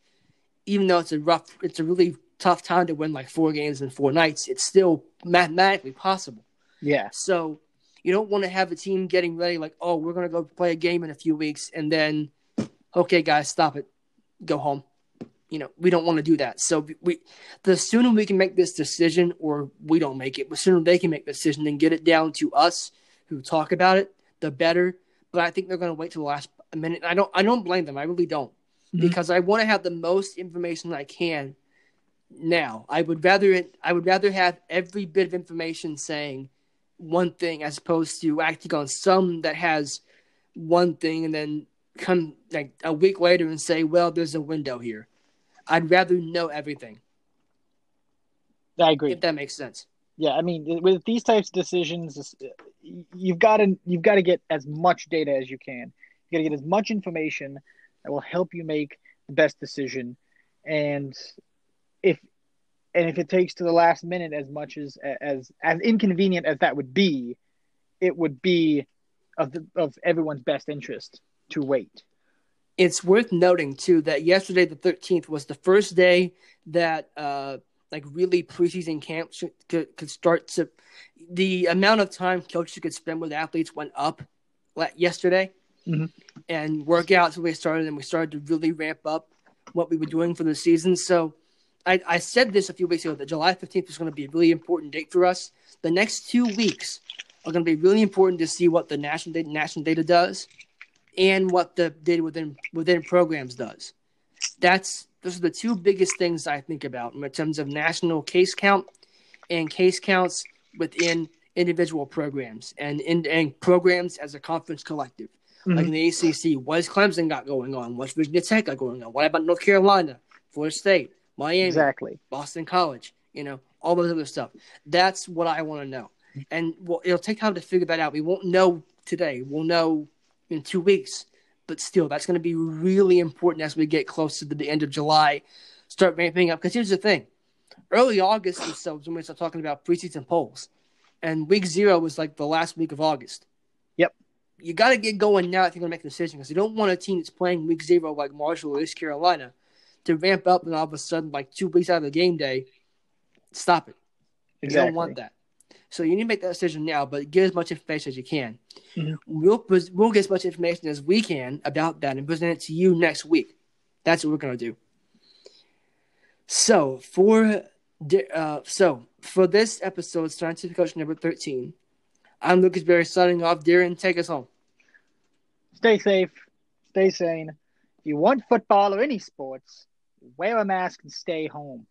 Even though it's a rough, it's a really tough time to win like four games in four nights, it's still mathematically possible. Yeah. So you don't want to have a team getting ready like, oh, we're gonna go play a game in a few weeks, and then, okay, guys, stop it, go home. You know, we don't want to do that. So we, the sooner we can make this decision, or we don't make it, the sooner they can make the decision and get it down to us who talk about it, the better. But I think they're gonna wait till the last minute. I don't, I don't blame them. I really don't, Mhm. because I want to have the most information I can. Now, I would rather it. I would rather have every bit of information saying one thing as opposed to acting on some that has one thing and then come like a week later and say, "Well, there's a window here." I'd rather know everything, I agree. if that makes sense. Yeah, I mean, with these types of decisions, you've got to you've got to get as much data as you can. You got to get as much information that will help you make the best decision. And if and if it takes to the last minute, as much as as as inconvenient as that would be, it would be of the of everyone's best interest to wait. It's worth noting too that yesterday, the 13th, was the first day that uh, like really preseason camp should, could, could start to. The amount of time coaches could spend with athletes went up yesterday, Mhm. and workouts we started, and we started to really ramp up what we were doing for the season. So. I, I said this a few weeks ago that July 15th is going to be a really important date for us. The next two weeks are going to be really important to see what the national data, national data does and what the data within within programs does. That's those are the two biggest things I think about in terms of national case count and case counts within individual programs and in and programs as a conference collective. Mm-hmm. Like in the ACC, what has Clemson got going on? What's Virginia Tech got going on? What about North Carolina, Florida State, Miami, Exactly. Boston College, you know, all those other stuff. That's what I want to know. And well, it'll take time to figure that out. We won't know today. We'll know in two weeks. But still, that's going to be really important as we get close to the end of July, start ramping up. Because here's the thing early August so is when we start talking about preseason polls. And week zero was like the last week of August. Yep. You got to get going now if you're going to make a decision because you don't want a team that's playing week zero like Marshall or East Carolina to ramp up and all of a sudden, like two weeks out of the game day, stop it. You don't want that. So you need to make that decision now, but get as much information as you can. Mhm. We'll we'll get as much information as we can about that and present it to you next week. That's what we're gonna do. So for uh, so for this episode, scientific coach number thirteen, I'm Lucas Berry signing off. Darren, take us home. Stay safe. Stay sane. If you want football or any sports, wear a mask and stay home.